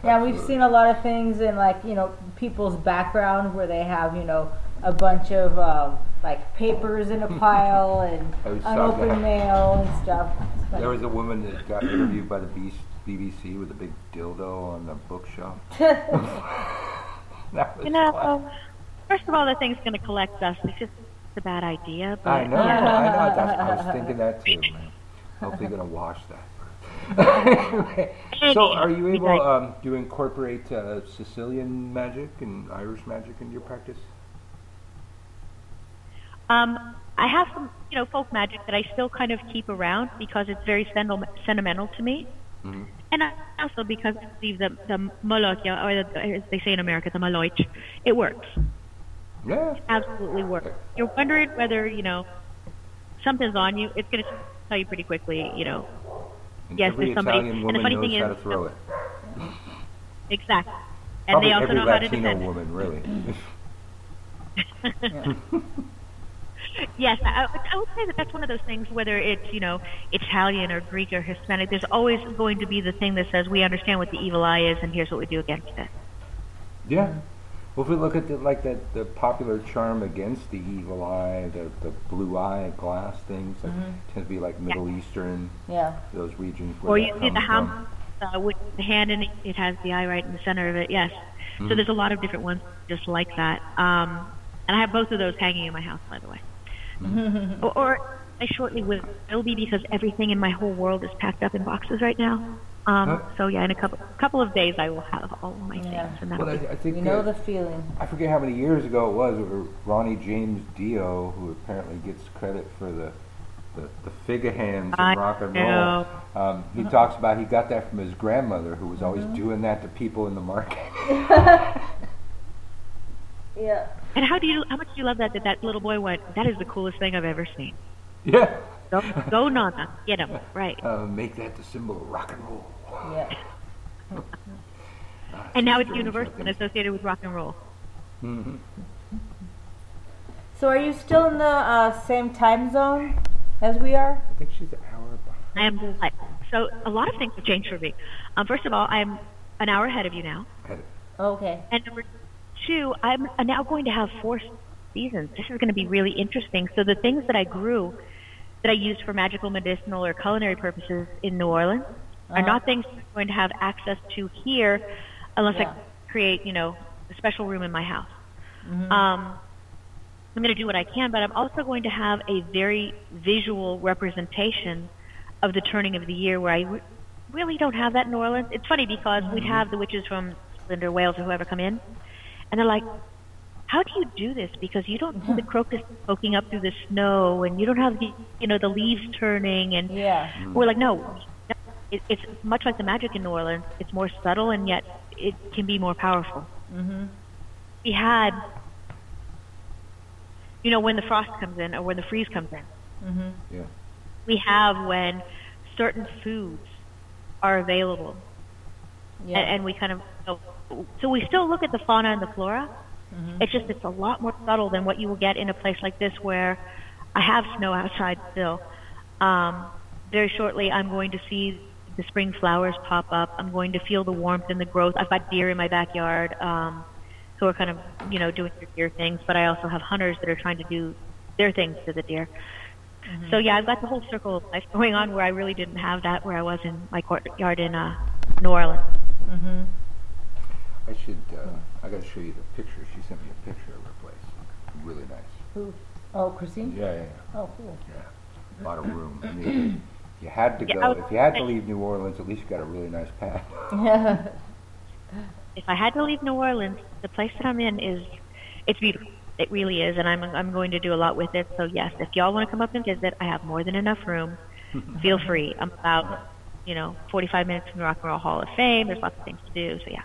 Yeah, we've seen a lot of things in like you know people's background where they have you know a bunch of um, like papers in a pile and unopened mail and stuff. It's There was a woman that got interviewed by the B- BBC with a big dildo on the bookshelf. That was You know, class. First of all, the thing's going to collect dust. It's just it's a bad idea. But I know, I know. That's, I was thinking that too, man. Hopefully, gonna wash that. so, are you able? Um, do you incorporate uh, Sicilian magic and Irish magic into your practice? Um, I have some, you know, folk magic that I still kind of keep around because it's very sentimental to me, Mm-hmm. and I- also because I believe the the malocchio, or the, as they say in America, the maloich, it works. Yeah. Absolutely works. You're wondering whether you know something's on you. It's going to tell you pretty quickly. You know, And yes, there's somebody. And the funny thing is, it. exactly. And Probably they also know how to Latino defend. it. woman, really. Yes, I, I would say that that's one of those things. Whether it's you know Italian or Greek or Hispanic, there's always going to be the thing that says we understand what the evil eye is, and here's what we do against it. Yeah. Well, if we look at the, like that the popular charm against the evil eye, the, the blue eye glass things, that Mhm. tend to be like Middle Eastern, Yeah. those regions where Or that you see the from. hamsa uh, with the hand in it, it has the eye right in the center of it. Yes. So Mhm. there's a lot of different ones just like that. Um, and I have both of those hanging in my house, by the way. Mm-hmm. or, or I shortly will, will be because everything in my whole world is packed up in boxes right now. Um, Huh? So yeah, in a couple couple of days I will have all of my things. And that'll Well, I, be- I think You know uh, the feeling. I forget how many years ago it was. Where Ronnie James Dio, who apparently gets credit for the the, the figure hands I of rock and know. roll. Um, he talks about he got that from his grandmother, who was always Mm-hmm. doing that to people in the market. Yeah. And how do you? How much do you love that? That that little boy went. That is the coolest thing I've ever seen. yeah. Go, go Nana, get him right. Uh, make that the symbol of rock and roll. Yeah. And now it's universal and associated with rock and roll. Mm-hmm. So are you still in the uh, same time zone as we are? I think she's an hour behind. I am like so. A lot of things have changed for me. Um, first of all, I'm an hour ahead of you now, Okay. and number two, I'm now going to have four seasons. This is going to be really interesting. So the things that I grew, that I used for magical, medicinal, or culinary purposes in New Orleans, are Uh-huh. not things I'm going to have access to here, unless Yeah. I create, you know, a special room in my house. Mhm. Um, I'm going to do what I can, but I'm also going to have a very visual representation of the turning of the year where I re- really don't have that in New Orleans. It's funny because we'd have the witches from or Wales or whoever come in, and they're like, how do you do this? Because you don't see the crocus poking up through the snow, and you don't have the, you know, the leaves turning, and yeah. we're like, no, it, it's much like the magic in New Orleans. It's more subtle, and yet it can be more powerful. Mm-hmm. We had, you know, when the frost comes in or when the freeze comes in. Mm-hmm. Yeah. We have when certain foods are available, Yeah. and, and we kind of so we still look at the fauna and the flora. Mhm. It's just it's a lot more subtle than what you will get in a place like this where I have snow outside still. Um, very shortly, I'm going to see the spring flowers pop up. I'm going to feel the warmth and the growth. I've got deer in my backyard um, who are kind of you know doing their deer things, but I also have hunters that are trying to do their things to the deer. So yeah, I've got the whole circle of life going on where I really didn't have that where I was in my courtyard in uh, New Orleans. Mm-hmm. I should. Uh, I got to show you the picture. She sent me a picture of her place. Really nice. Who? Oh, Christine. Yeah, yeah, yeah. Oh, cool. Yeah. A lot of room. I mean, if you had to Yeah, go. If you had to leave New Orleans, at least you got a really nice pad. Yeah. if I had to leave New Orleans, the place that I'm in is it's beautiful. It really is, and I'm I'm going to do a lot with it. So yes, if y'all want to come up and visit, I have more than enough room. Feel free. I'm about you know 45 minutes from the Rock and Roll Hall of Fame. There's lots of things to do. So yeah.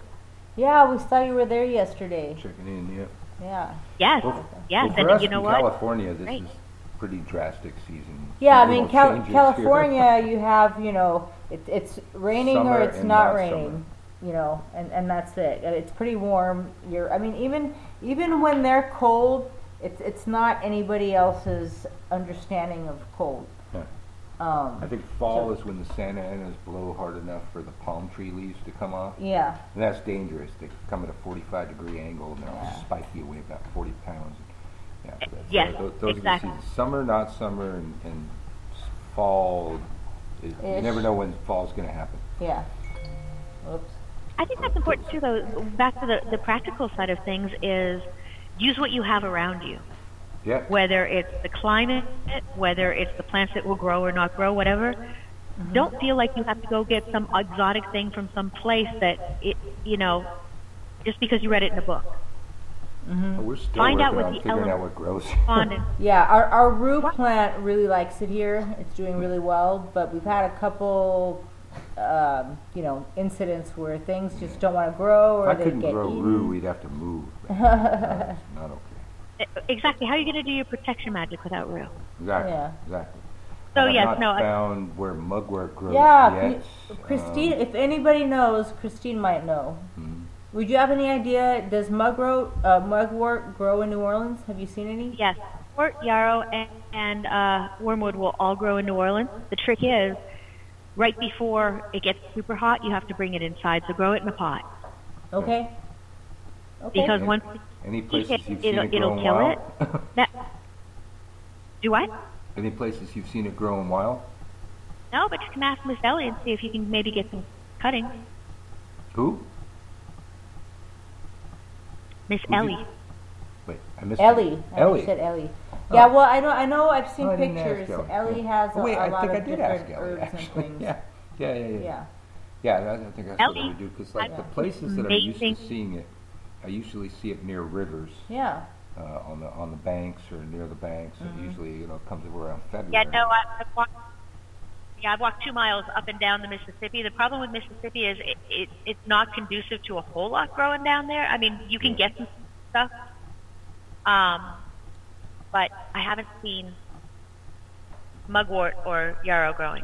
Yeah, we saw you were there yesterday. Checking in, yeah. Yeah. Yes. Well, yes. well, for and us you know in what? California, this Great. is pretty drastic season. Yeah, I mean, Cal- California, you have, you know, it, it's raining Summer or it's not not raining, you know, and, and that's it. And It's pretty warm. You're, I mean, even even when they're cold, it's it's not anybody else's understanding of cold. Yeah. Um, I think fall is when the Santa Anas blow hard enough for the palm tree leaves to come off. Yeah. And that's dangerous. They come at a 45 degree angle and they'll spike you away about 40 pounds. Yeah, Yes, uh, those, those exactly. are the seasons. Summer, not summer, and, and fall. Is, you never know when fall's going to happen. Yeah. Oops. I think that's important too, though. Back to the, the practical side of things is use what you have around you. Yeah. Whether it's the climate, whether it's the plants that will grow or not grow, whatever. Don't feel like you have to go get some exotic thing from some place that it, you know, just because you read it in a book. Mm-hmm. We're still Find out what on the figuring out element- what grows. Fond Yeah, our, our rue plant really likes it here. It's doing really well, but we've had a couple, um, you know, incidents where things just don't want to grow or if I they couldn't get grow eaten. rue, we'd have to move. That's not okay. Exactly. How are you going to do your protection magic without rue? Exactly. Yeah. Exactly. So, I have yes, not no, I- found where mugwort grows Yeah, yet. Christine. Um, if anybody knows, Christine might know. hmm. Would you have any idea? Does mugwort, uh, mugwort grow in New Orleans? Have you seen any? Yes. Port, yarrow, and, and uh, wormwood will all grow in New Orleans. The trick is, right before it gets super hot, you have to bring it inside. So grow it in a pot. Okay. Okay. Because once Any places hit- you've seen it'll, it it'll growing kill wild? it. That, do what? Any places you've seen it growing wild? No, but you can ask Miss Ellie and see if you can maybe get some cuttings. Who? Miss Who did- Ellie. Wait, I missed Ellie. it. I Ellie. said Ellie. Oh. Yeah, well, I know. I know. I've seen Oh, I didn't ask pictures. Ellie. Ellie Yeah. has a, Oh, wait, a I lot think I of did different ask Ellie, herbs and actually. things. Yeah. Yeah, yeah, yeah. Yeah. Yeah, I I think that's what I Ellie would do because, like, the had places that I'm used to amazing- seeing it, I usually see it near rivers. Yeah. Uh, on the on the banks or near the banks, Mm-hmm. and usually you know it comes around February. Yeah, no, I, I've walked. Yeah, I've walked two miles up and down the Mississippi. The problem with Mississippi is it, it it's not conducive to a whole lot growing down there. I mean, you can get some stuff, um, but I haven't seen mugwort or yarrow growing.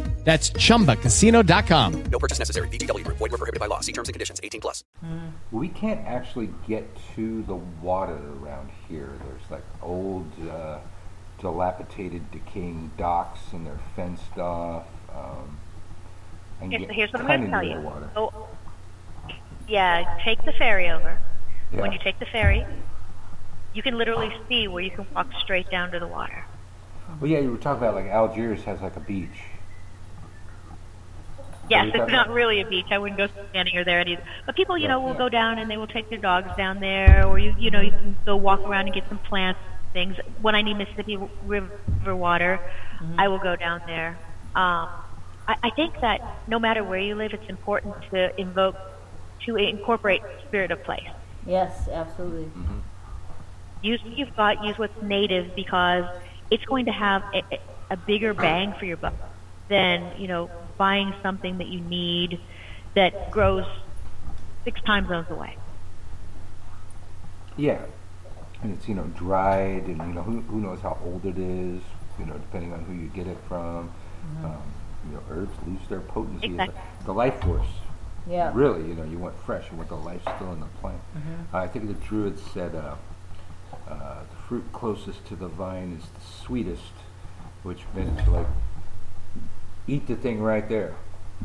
That's chumbacasino.com. No purchase necessary. VGW Group. Void were prohibited by law. See terms and conditions. 18 plus. We can't actually get to the water around here. There's like old, uh, dilapidated, decaying docks, and they're fenced off. Um, and Here's, here's what I'm going to tell you. Water. Oh, yeah, take the ferry over. When you take the ferry, you can literally see where you can walk straight down to the water. Well, yeah, you were talking about like Algiers has like a beach. Yes, it's not really a beach. I wouldn't go standing or there either. But people, you know, will go down and they will take their dogs down there, or you, you know, you can go walk around and get some plants, things. When I need Mississippi River water, I will go down there. Um, I, I think that no matter where you live, it's important to invoke, to incorporate spirit of place. Yes, absolutely. Mm-hmm. use what you've got, use what's native because it's going to have a- a bigger bang for your buck than you know buying something that you need that grows six time zones away. Yeah, and it's you know dried, and you know who who knows how old it is. You know, depending on who you get it from. Um, you know, herbs lose their potency. Exactly. a- The life force. Yeah. Really, you know, you want fresh. You want the life still in the plant. Mhm. Uh, I think the Druids said uh, uh, the fruit closest to the vine is the sweetest, which meant like eat the thing right there.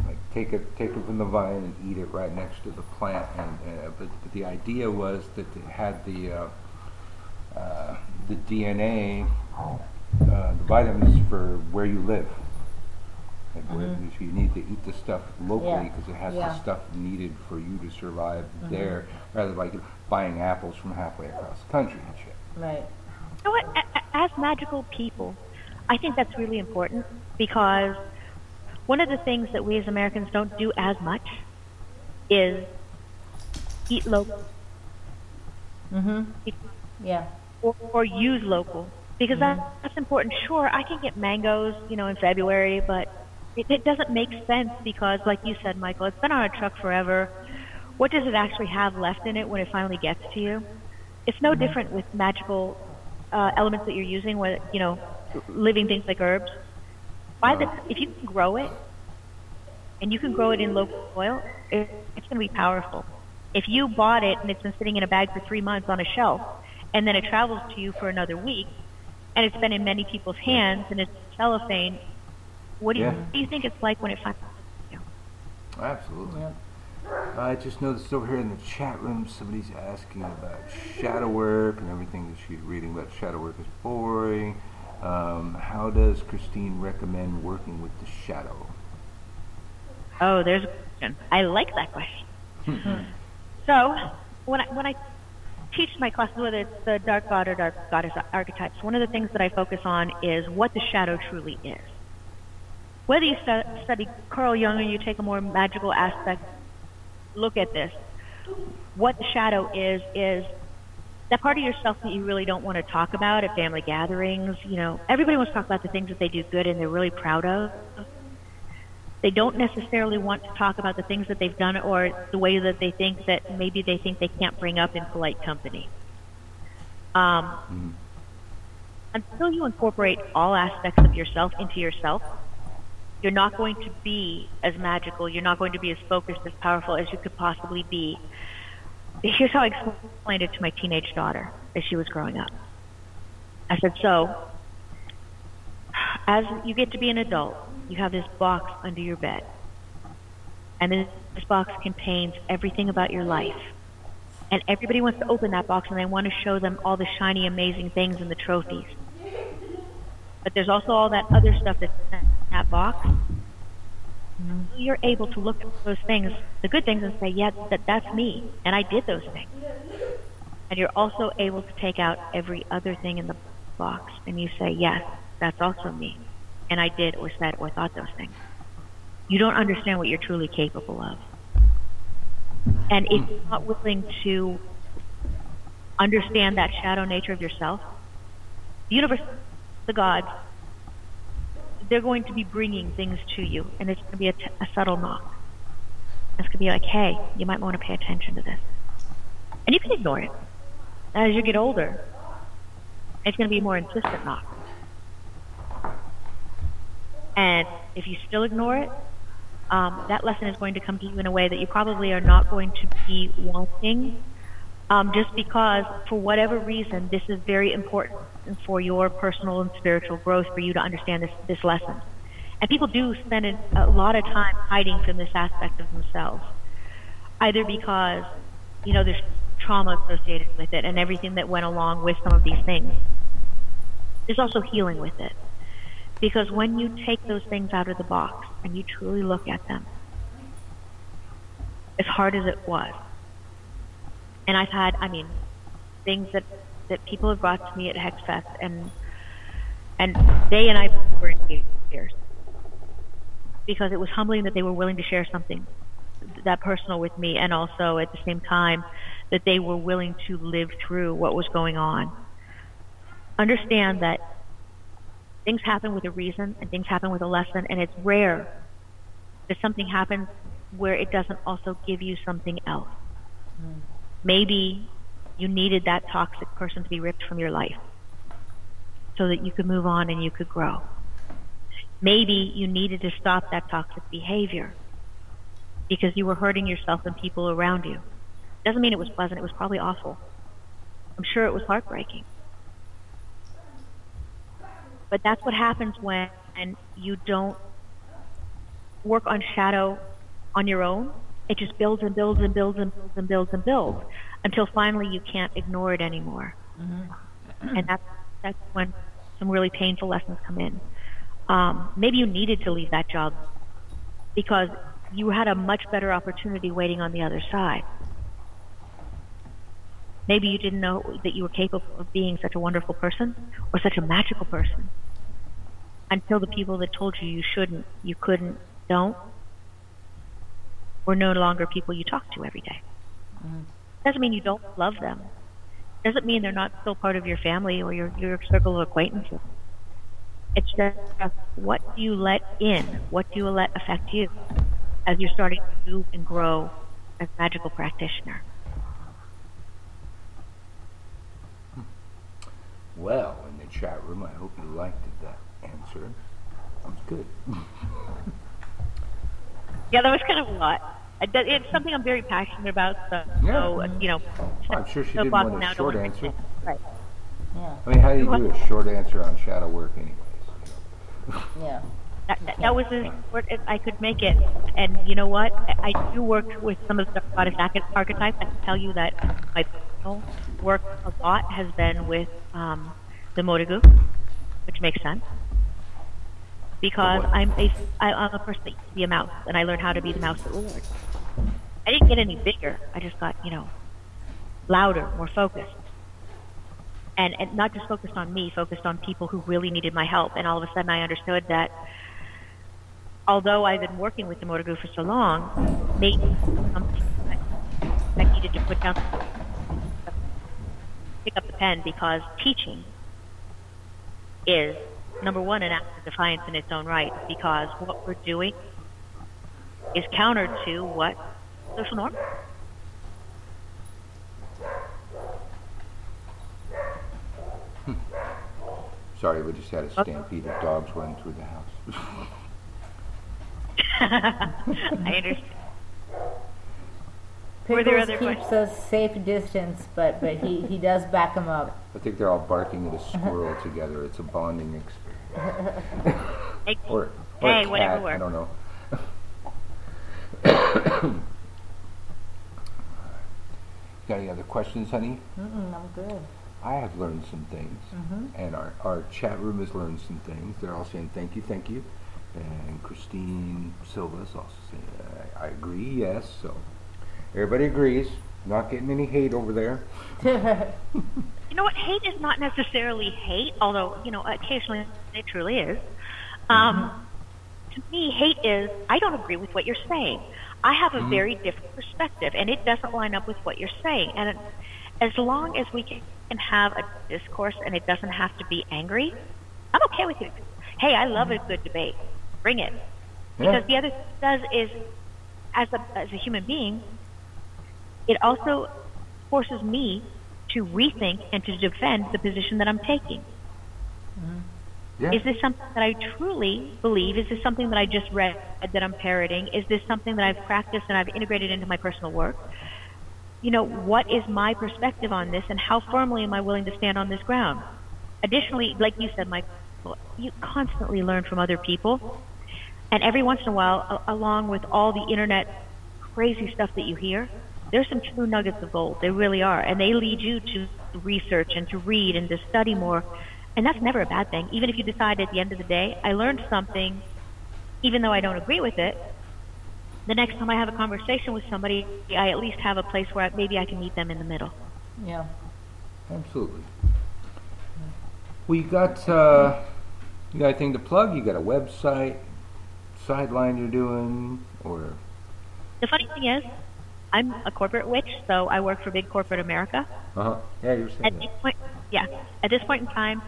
Like take it, take it from the vine and eat it right next to the plant. And uh, but, but the idea was that it had the uh, uh, the DNA, uh, the vitamins for where you live. Like where Mhm. so you need to eat the stuff locally Yeah. because it has Yeah. the stuff needed for you to survive Mhm. there, rather than like buying apples from halfway across the country and shit. Right. You know what? A- a- As magical people, I think that's really important because one of the things that we as Americans don't do as much is eat local. Mm-hmm. Yeah. or, or use local because that, that's important. Sure, I can get mangoes, you know, in February, but it, it doesn't make sense because, like you said, Michael, it's been on a truck forever. What does it actually have left in it when it finally gets to you? It's no different with magical uh, elements that you're using, with you know, living things like herbs. Buy the if you can grow it, and you can grow it in local soil, it, it's going to be powerful. If you bought it and it's been sitting in a bag for three months on a shelf, and then it travels to you for another week, and it's been in many people's hands and it's cellophane, what do you, what do you think it's like when it finally? You Absolutely. I just noticed over here in the chat room somebody's asking about shadow work and everything that she's reading about shadow work is boring. Um, how does Christine recommend working with the shadow? Oh, there's a question. I like that question. So when I when I teach my classes, whether it's the dark god or dark goddess archetypes, one of the things that I focus on is what the shadow truly is. Whether you stu- study Carl Jung or you take a more magical aspect look at this, what the shadow is is that part of yourself that you really don't want to talk about at family gatherings. You know, everybody wants to talk about the things that they do good and they're really proud of. They don't necessarily want to talk about the things that they've done or the way that they think that maybe they think they can't bring up in polite company. Um, until you incorporate all aspects of yourself into yourself, you're not going to be as magical. You're not going to be as focused, as powerful as you could possibly be. Here's how I explained it to my teenage daughter as she was growing up. I said, so, as you get to be an adult, you have this box under your bed. and this, box contains everything about your life. And everybody wants to open that box and they want to show them all the shiny, amazing things and the trophies. But there's also all that other stuff that's in that box. You're able to look at those things, the good things, and say, yeah, that, that's me, and I did those things. And you're also able to take out every other thing in the box, and you say, yes, that's also me, and I did or said or thought those things. You don't understand what you're truly capable of. And if you're not willing to understand that shadow nature of yourself, the universe, the gods, they're going to be bringing things to you, and it's going to be a, t- a subtle knock. It's going to be like, hey, you might want to pay attention to this. And you can ignore it. As you get older, it's going to be a more insistent knock. And if you still ignore it, um, that lesson is going to come to you in a way that you probably are not going to be wanting, um, just because, for whatever reason, this is very important for your personal and spiritual growth for you to understand this, this lesson. And people do spend a, lot of time hiding from this aspect of themselves, either because, you know, there's trauma associated with it and everything that went along with some of these things. There's also healing with it. Because when you take those things out of the box and you truly look at them, as hard as it was, and I've had, I mean, things that, that people have brought to me at Hexfest, and and they and I were in tears because it was humbling that they were willing to share something that personal with me, and also at the same time that they were willing to live through what was going on. Understand that things happen with a reason and things happen with a lesson, and it's rare that something happens where it doesn't also give you something else. Mm. Maybe you needed that toxic person to be ripped from your life so that you could move on and you could grow. Maybe you needed to stop that toxic behavior because you were hurting yourself and people around you. Doesn't mean it was pleasant, it was probably awful. I'm sure it was heartbreaking. But that's what happens when you don't work on shadow on your own. It just builds and builds and builds and builds and builds and builds until finally you can't ignore it anymore. And that's that's when some really painful lessons come in. Um, maybe you needed to leave that job because you had a much better opportunity waiting on the other side. Maybe you didn't know that you were capable of being such a wonderful person or such a magical person until the people that told you you shouldn't, you couldn't, don't, were no longer people you talk to every day. Mm. Doesn't mean you don't love them. Doesn't mean they're not still part of your family or your, your circle of acquaintances. It's just what do you let in? What do you let affect you as you're starting to move and grow as a magical practitioner? Hmm. Well, in the chat room, I hope you liked that answer. That was good. Yeah, that was kind of a lot. I- that- It's something I'm very passionate about. So, so uh, you know, Well, I'm sure she so didn't bogged want a short one answer. thing. Right. I mean, how do you do a short answer on shadow work, anyways? Yeah. That, that, that was as short as I could make it. And you know what? I, I do work with some of the goddess arch- archetypes. I can tell you that my personal work a lot has been with um, the Morrigu, which makes sense. Because I'm a, I, I'm a person that used to be a mouse, and I learned how to be the mouse that Lord. I didn't get any bigger. I just got, you know, louder, more focused. And, and not just focused on me, focused on people who really needed my help. And all of a sudden I understood that although I've been working with the Morrigu for so long, maybe something I, I needed to put down, pick up the pen because teaching is number one an act of defiance in its own right because what we're doing is counter to what social norm. Hmm. Sorry, we just had a stampede of dogs running through the house. I understand. Were Pickles there other keeps a safe distance, but but he, he does back him up. I think they're all barking at a squirrel together. It's a bonding experience. Or or hey, a whatever cat, I don't know. Got any other questions, honey? Mm-mm, I'm good. I have learned some things, mm-hmm. and our, our chat room has learned some things. They're all saying thank you, thank you. And Christine Silva's also saying, I, I agree, yes. So everybody agrees. Not getting any hate over there. you know what? Hate is not necessarily hate, although, you know, occasionally it truly is. Um, mm-hmm. To me, hate is, I don't agree with what you're saying. I have a Mhm. very different perspective, and it doesn't line up with what you're saying. And as long as we can have a discourse and it doesn't have to be angry, I'm okay with it. Hey, I love a good debate. Bring it. Because the other thing it does is, as a as a human being, it also forces me to rethink and to defend the position that I'm taking. Yeah. Is this something that I truly believe? Is this something that I just read that I'm parroting? Is this something that I've practiced and I've integrated into my personal work? You know, what is my perspective on this and how firmly am I willing to stand on this ground? Additionally, like you said, Mike, you constantly learn from other people. And every once in a while, along with all the internet crazy stuff that you hear, there's some true nuggets of gold. They really are. And they lead you to research and to read and to study more. And that's never a bad thing. Even if you decide at the end of the day, I learned something, even though I don't agree with it, the next time I have a conversation with somebody, I at least have a place where maybe I can meet them in the middle. Yeah. Absolutely. We got uh, you got anything to plug? You got a website, sideline you're doing, or The funny thing is, I'm a corporate witch, so I work for big corporate America. uh huh? Yeah, you're saying At that. this point, yeah, at this point in time,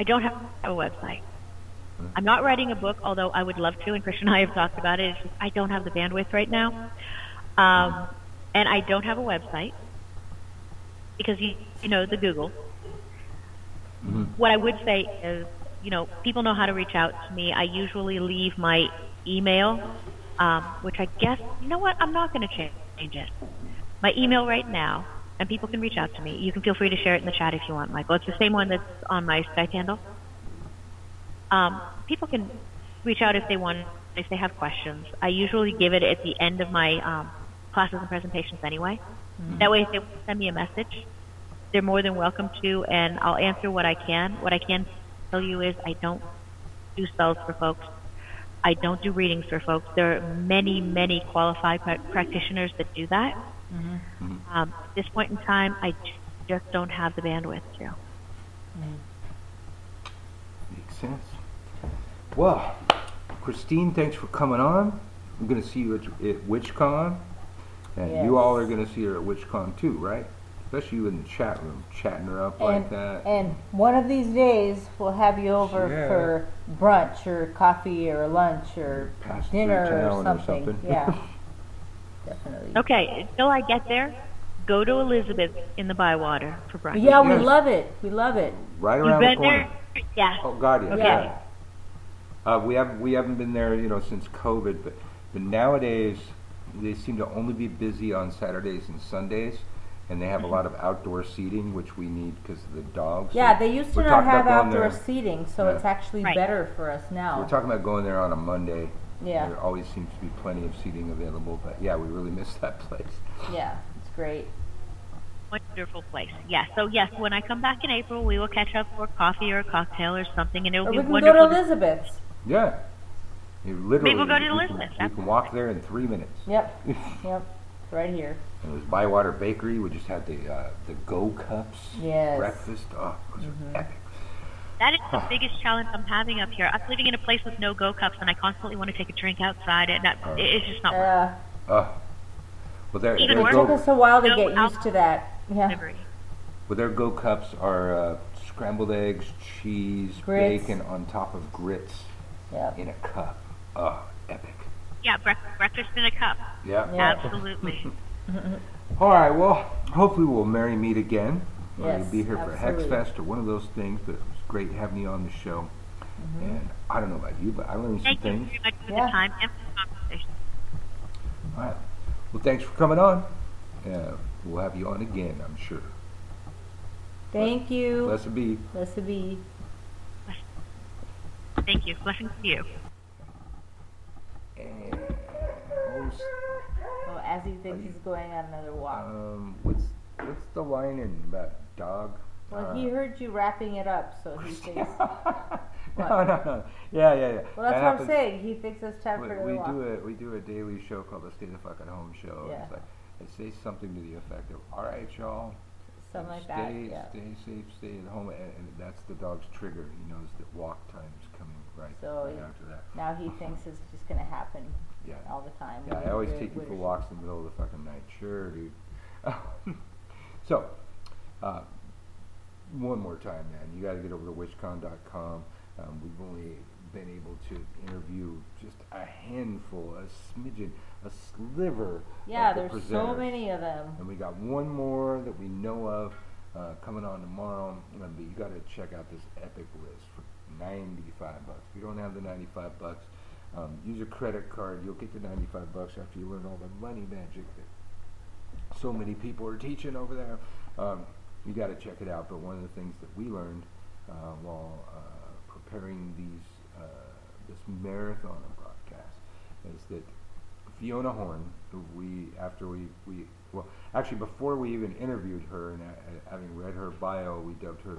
I don't have a website. I'm not writing a book, although I would love to, and Christian and I have talked about it. It's just, I don't have the bandwidth right now, um, and I don't have a website because you you know the Google. What I would say is, you know, people know how to reach out to me. I usually leave my email, um, which I guess, you know what, I'm not going to change it. My email right now, and people can reach out to me. You can feel free to share it in the chat if you want, Michael. It's the same one that's on my Skype handle. Um, people can reach out if they want, if they have questions. I usually give it at the end of my um, classes and presentations anyway. That way, if they send me a message, they're more than welcome to, and I'll answer what I can. What I can tell you is I don't do spells for folks. I don't do readings for folks. There are many, many qualified pra- practitioners that do that. Um, at this point in time, I just don't have the bandwidth to. Makes sense. Well, Christine, thanks for coming on. I'm going to see you at, at WitchCon, and Yes. you all are going to see her at WitchCon too, right? Especially you in the chat room, chatting her up like that. and one of these days, we'll have you over Yeah. for brunch or coffee or lunch or Pass dinner or town or something. something. Yeah, definitely. Okay, until I get there, go to Elizabeth in the Bywater for brunch. Yeah, we love it. We love it. Right You've around the been corner. there? Yeah. Oh, Guardian. Okay. Yeah. Uh, we have we haven't been there, you know, since COVID, but but nowadays they seem to only be busy on Saturdays and Sundays, and they have a lot of outdoor seating, which we need because of the dogs. Yeah, they used to we're not talking have about going outdoor there- seating, so Yeah. it's actually Right. better for us now. We're talking about going there on a Monday. Yeah. There always seems to be plenty of seating available, but yeah, we really miss that place. yeah, it's great. Wonderful place. Yeah. So yes, when I come back in April, we will catch up for coffee or a cocktail or something, and it'll Or be we can wonderful. go to Elizabeth's. Yeah. You literally, we'll go to you can- Elizabeth's, You can walk there in three minutes. Yep, yep, right here. It was Bywater Bakery. We just had the uh, the Go Cups Yes. breakfast. Oh, those Mhm. are epic. That is the biggest challenge I'm having up here. I'm living in a place with no go cups, and I constantly want to take a drink outside, and that, it- it's just not. Uh, Oh. Well, their, Even their worse- go, took us a while to No get used to that. Yeah. delivery. well, their Go Cups are uh, scrambled eggs, cheese, Grits. bacon on top of grits Yep. in a cup. Oh, epic. Yeah, brec- breakfast in a cup. Yeah. Absolutely. All right. Well, hopefully we'll merry meet again. Or Yes, you'll be here for Hex. Fest or one of those things. But it was great having you on the show. And I don't know about you, but I learned some things. Thank you things. very much for Yeah. the time and for the conversation. All right. Well, thanks for coming on. Uh, we'll have you on again, I'm sure. Thank you. Blessed be. Blessed be. Thank you. Blessings to you. S- Oh, as he thinks he's going on another walk. um, what's what's the line in about dog? Well, Uh, he heard you wrapping it up, so he thinks. No, no, no. Yeah, yeah, yeah. Well, that's That what I'm saying. He thinks it's time we, for we a walk. do a we do a daily show called the Stay the Fuck at Home Show. and Yeah. It's like I say something to the effect of, "All right, y'all, Something like stay, that, yeah. stay safe, stay at home," and, and that's the dog's trigger. He knows that walk time's coming right, So right he- after that. now he thinks it's just going to happen Yeah. all the time. Yeah, I always take you for walks in the middle of the fucking night. Sure, dude. so, uh, one more time, man. You got to get over to witchcon.com. Um, we've only been able to interview just a handful, a smidgen, a sliver. Yeah, the there's so many of them. And we got one more that we know of uh, coming on tomorrow. Um, but you got to check out this epic list for 95 bucks. If you don't have the 95 bucks, um, use a credit card. You'll get the 95 bucks after you learn all the money magic that so many people are teaching over there. Um, you got to check it out. But one of the things that we learned uh, while uh, preparing these uh, this marathon of broadcasts is that Fiona Horn, who we after we we well actually before we even interviewed her and uh, having read her bio, we dubbed her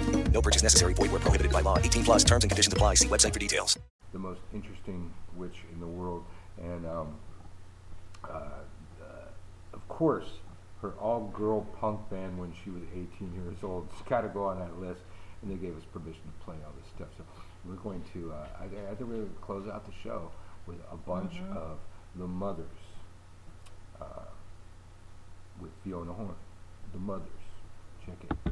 No purchase necessary. Void where prohibited by law. 18 plus terms and conditions apply. See website for details. the most interesting witch in the world, and um, uh, uh, of course, her all-girl punk band when she was 18 years old. It's got to go on that list, and they gave us permission to play all this stuff. So we're going to. Uh, I, I think we're going to close out the show with a bunch Mhm. of the mothers uh, with Fiona Horn. The mothers. Check it.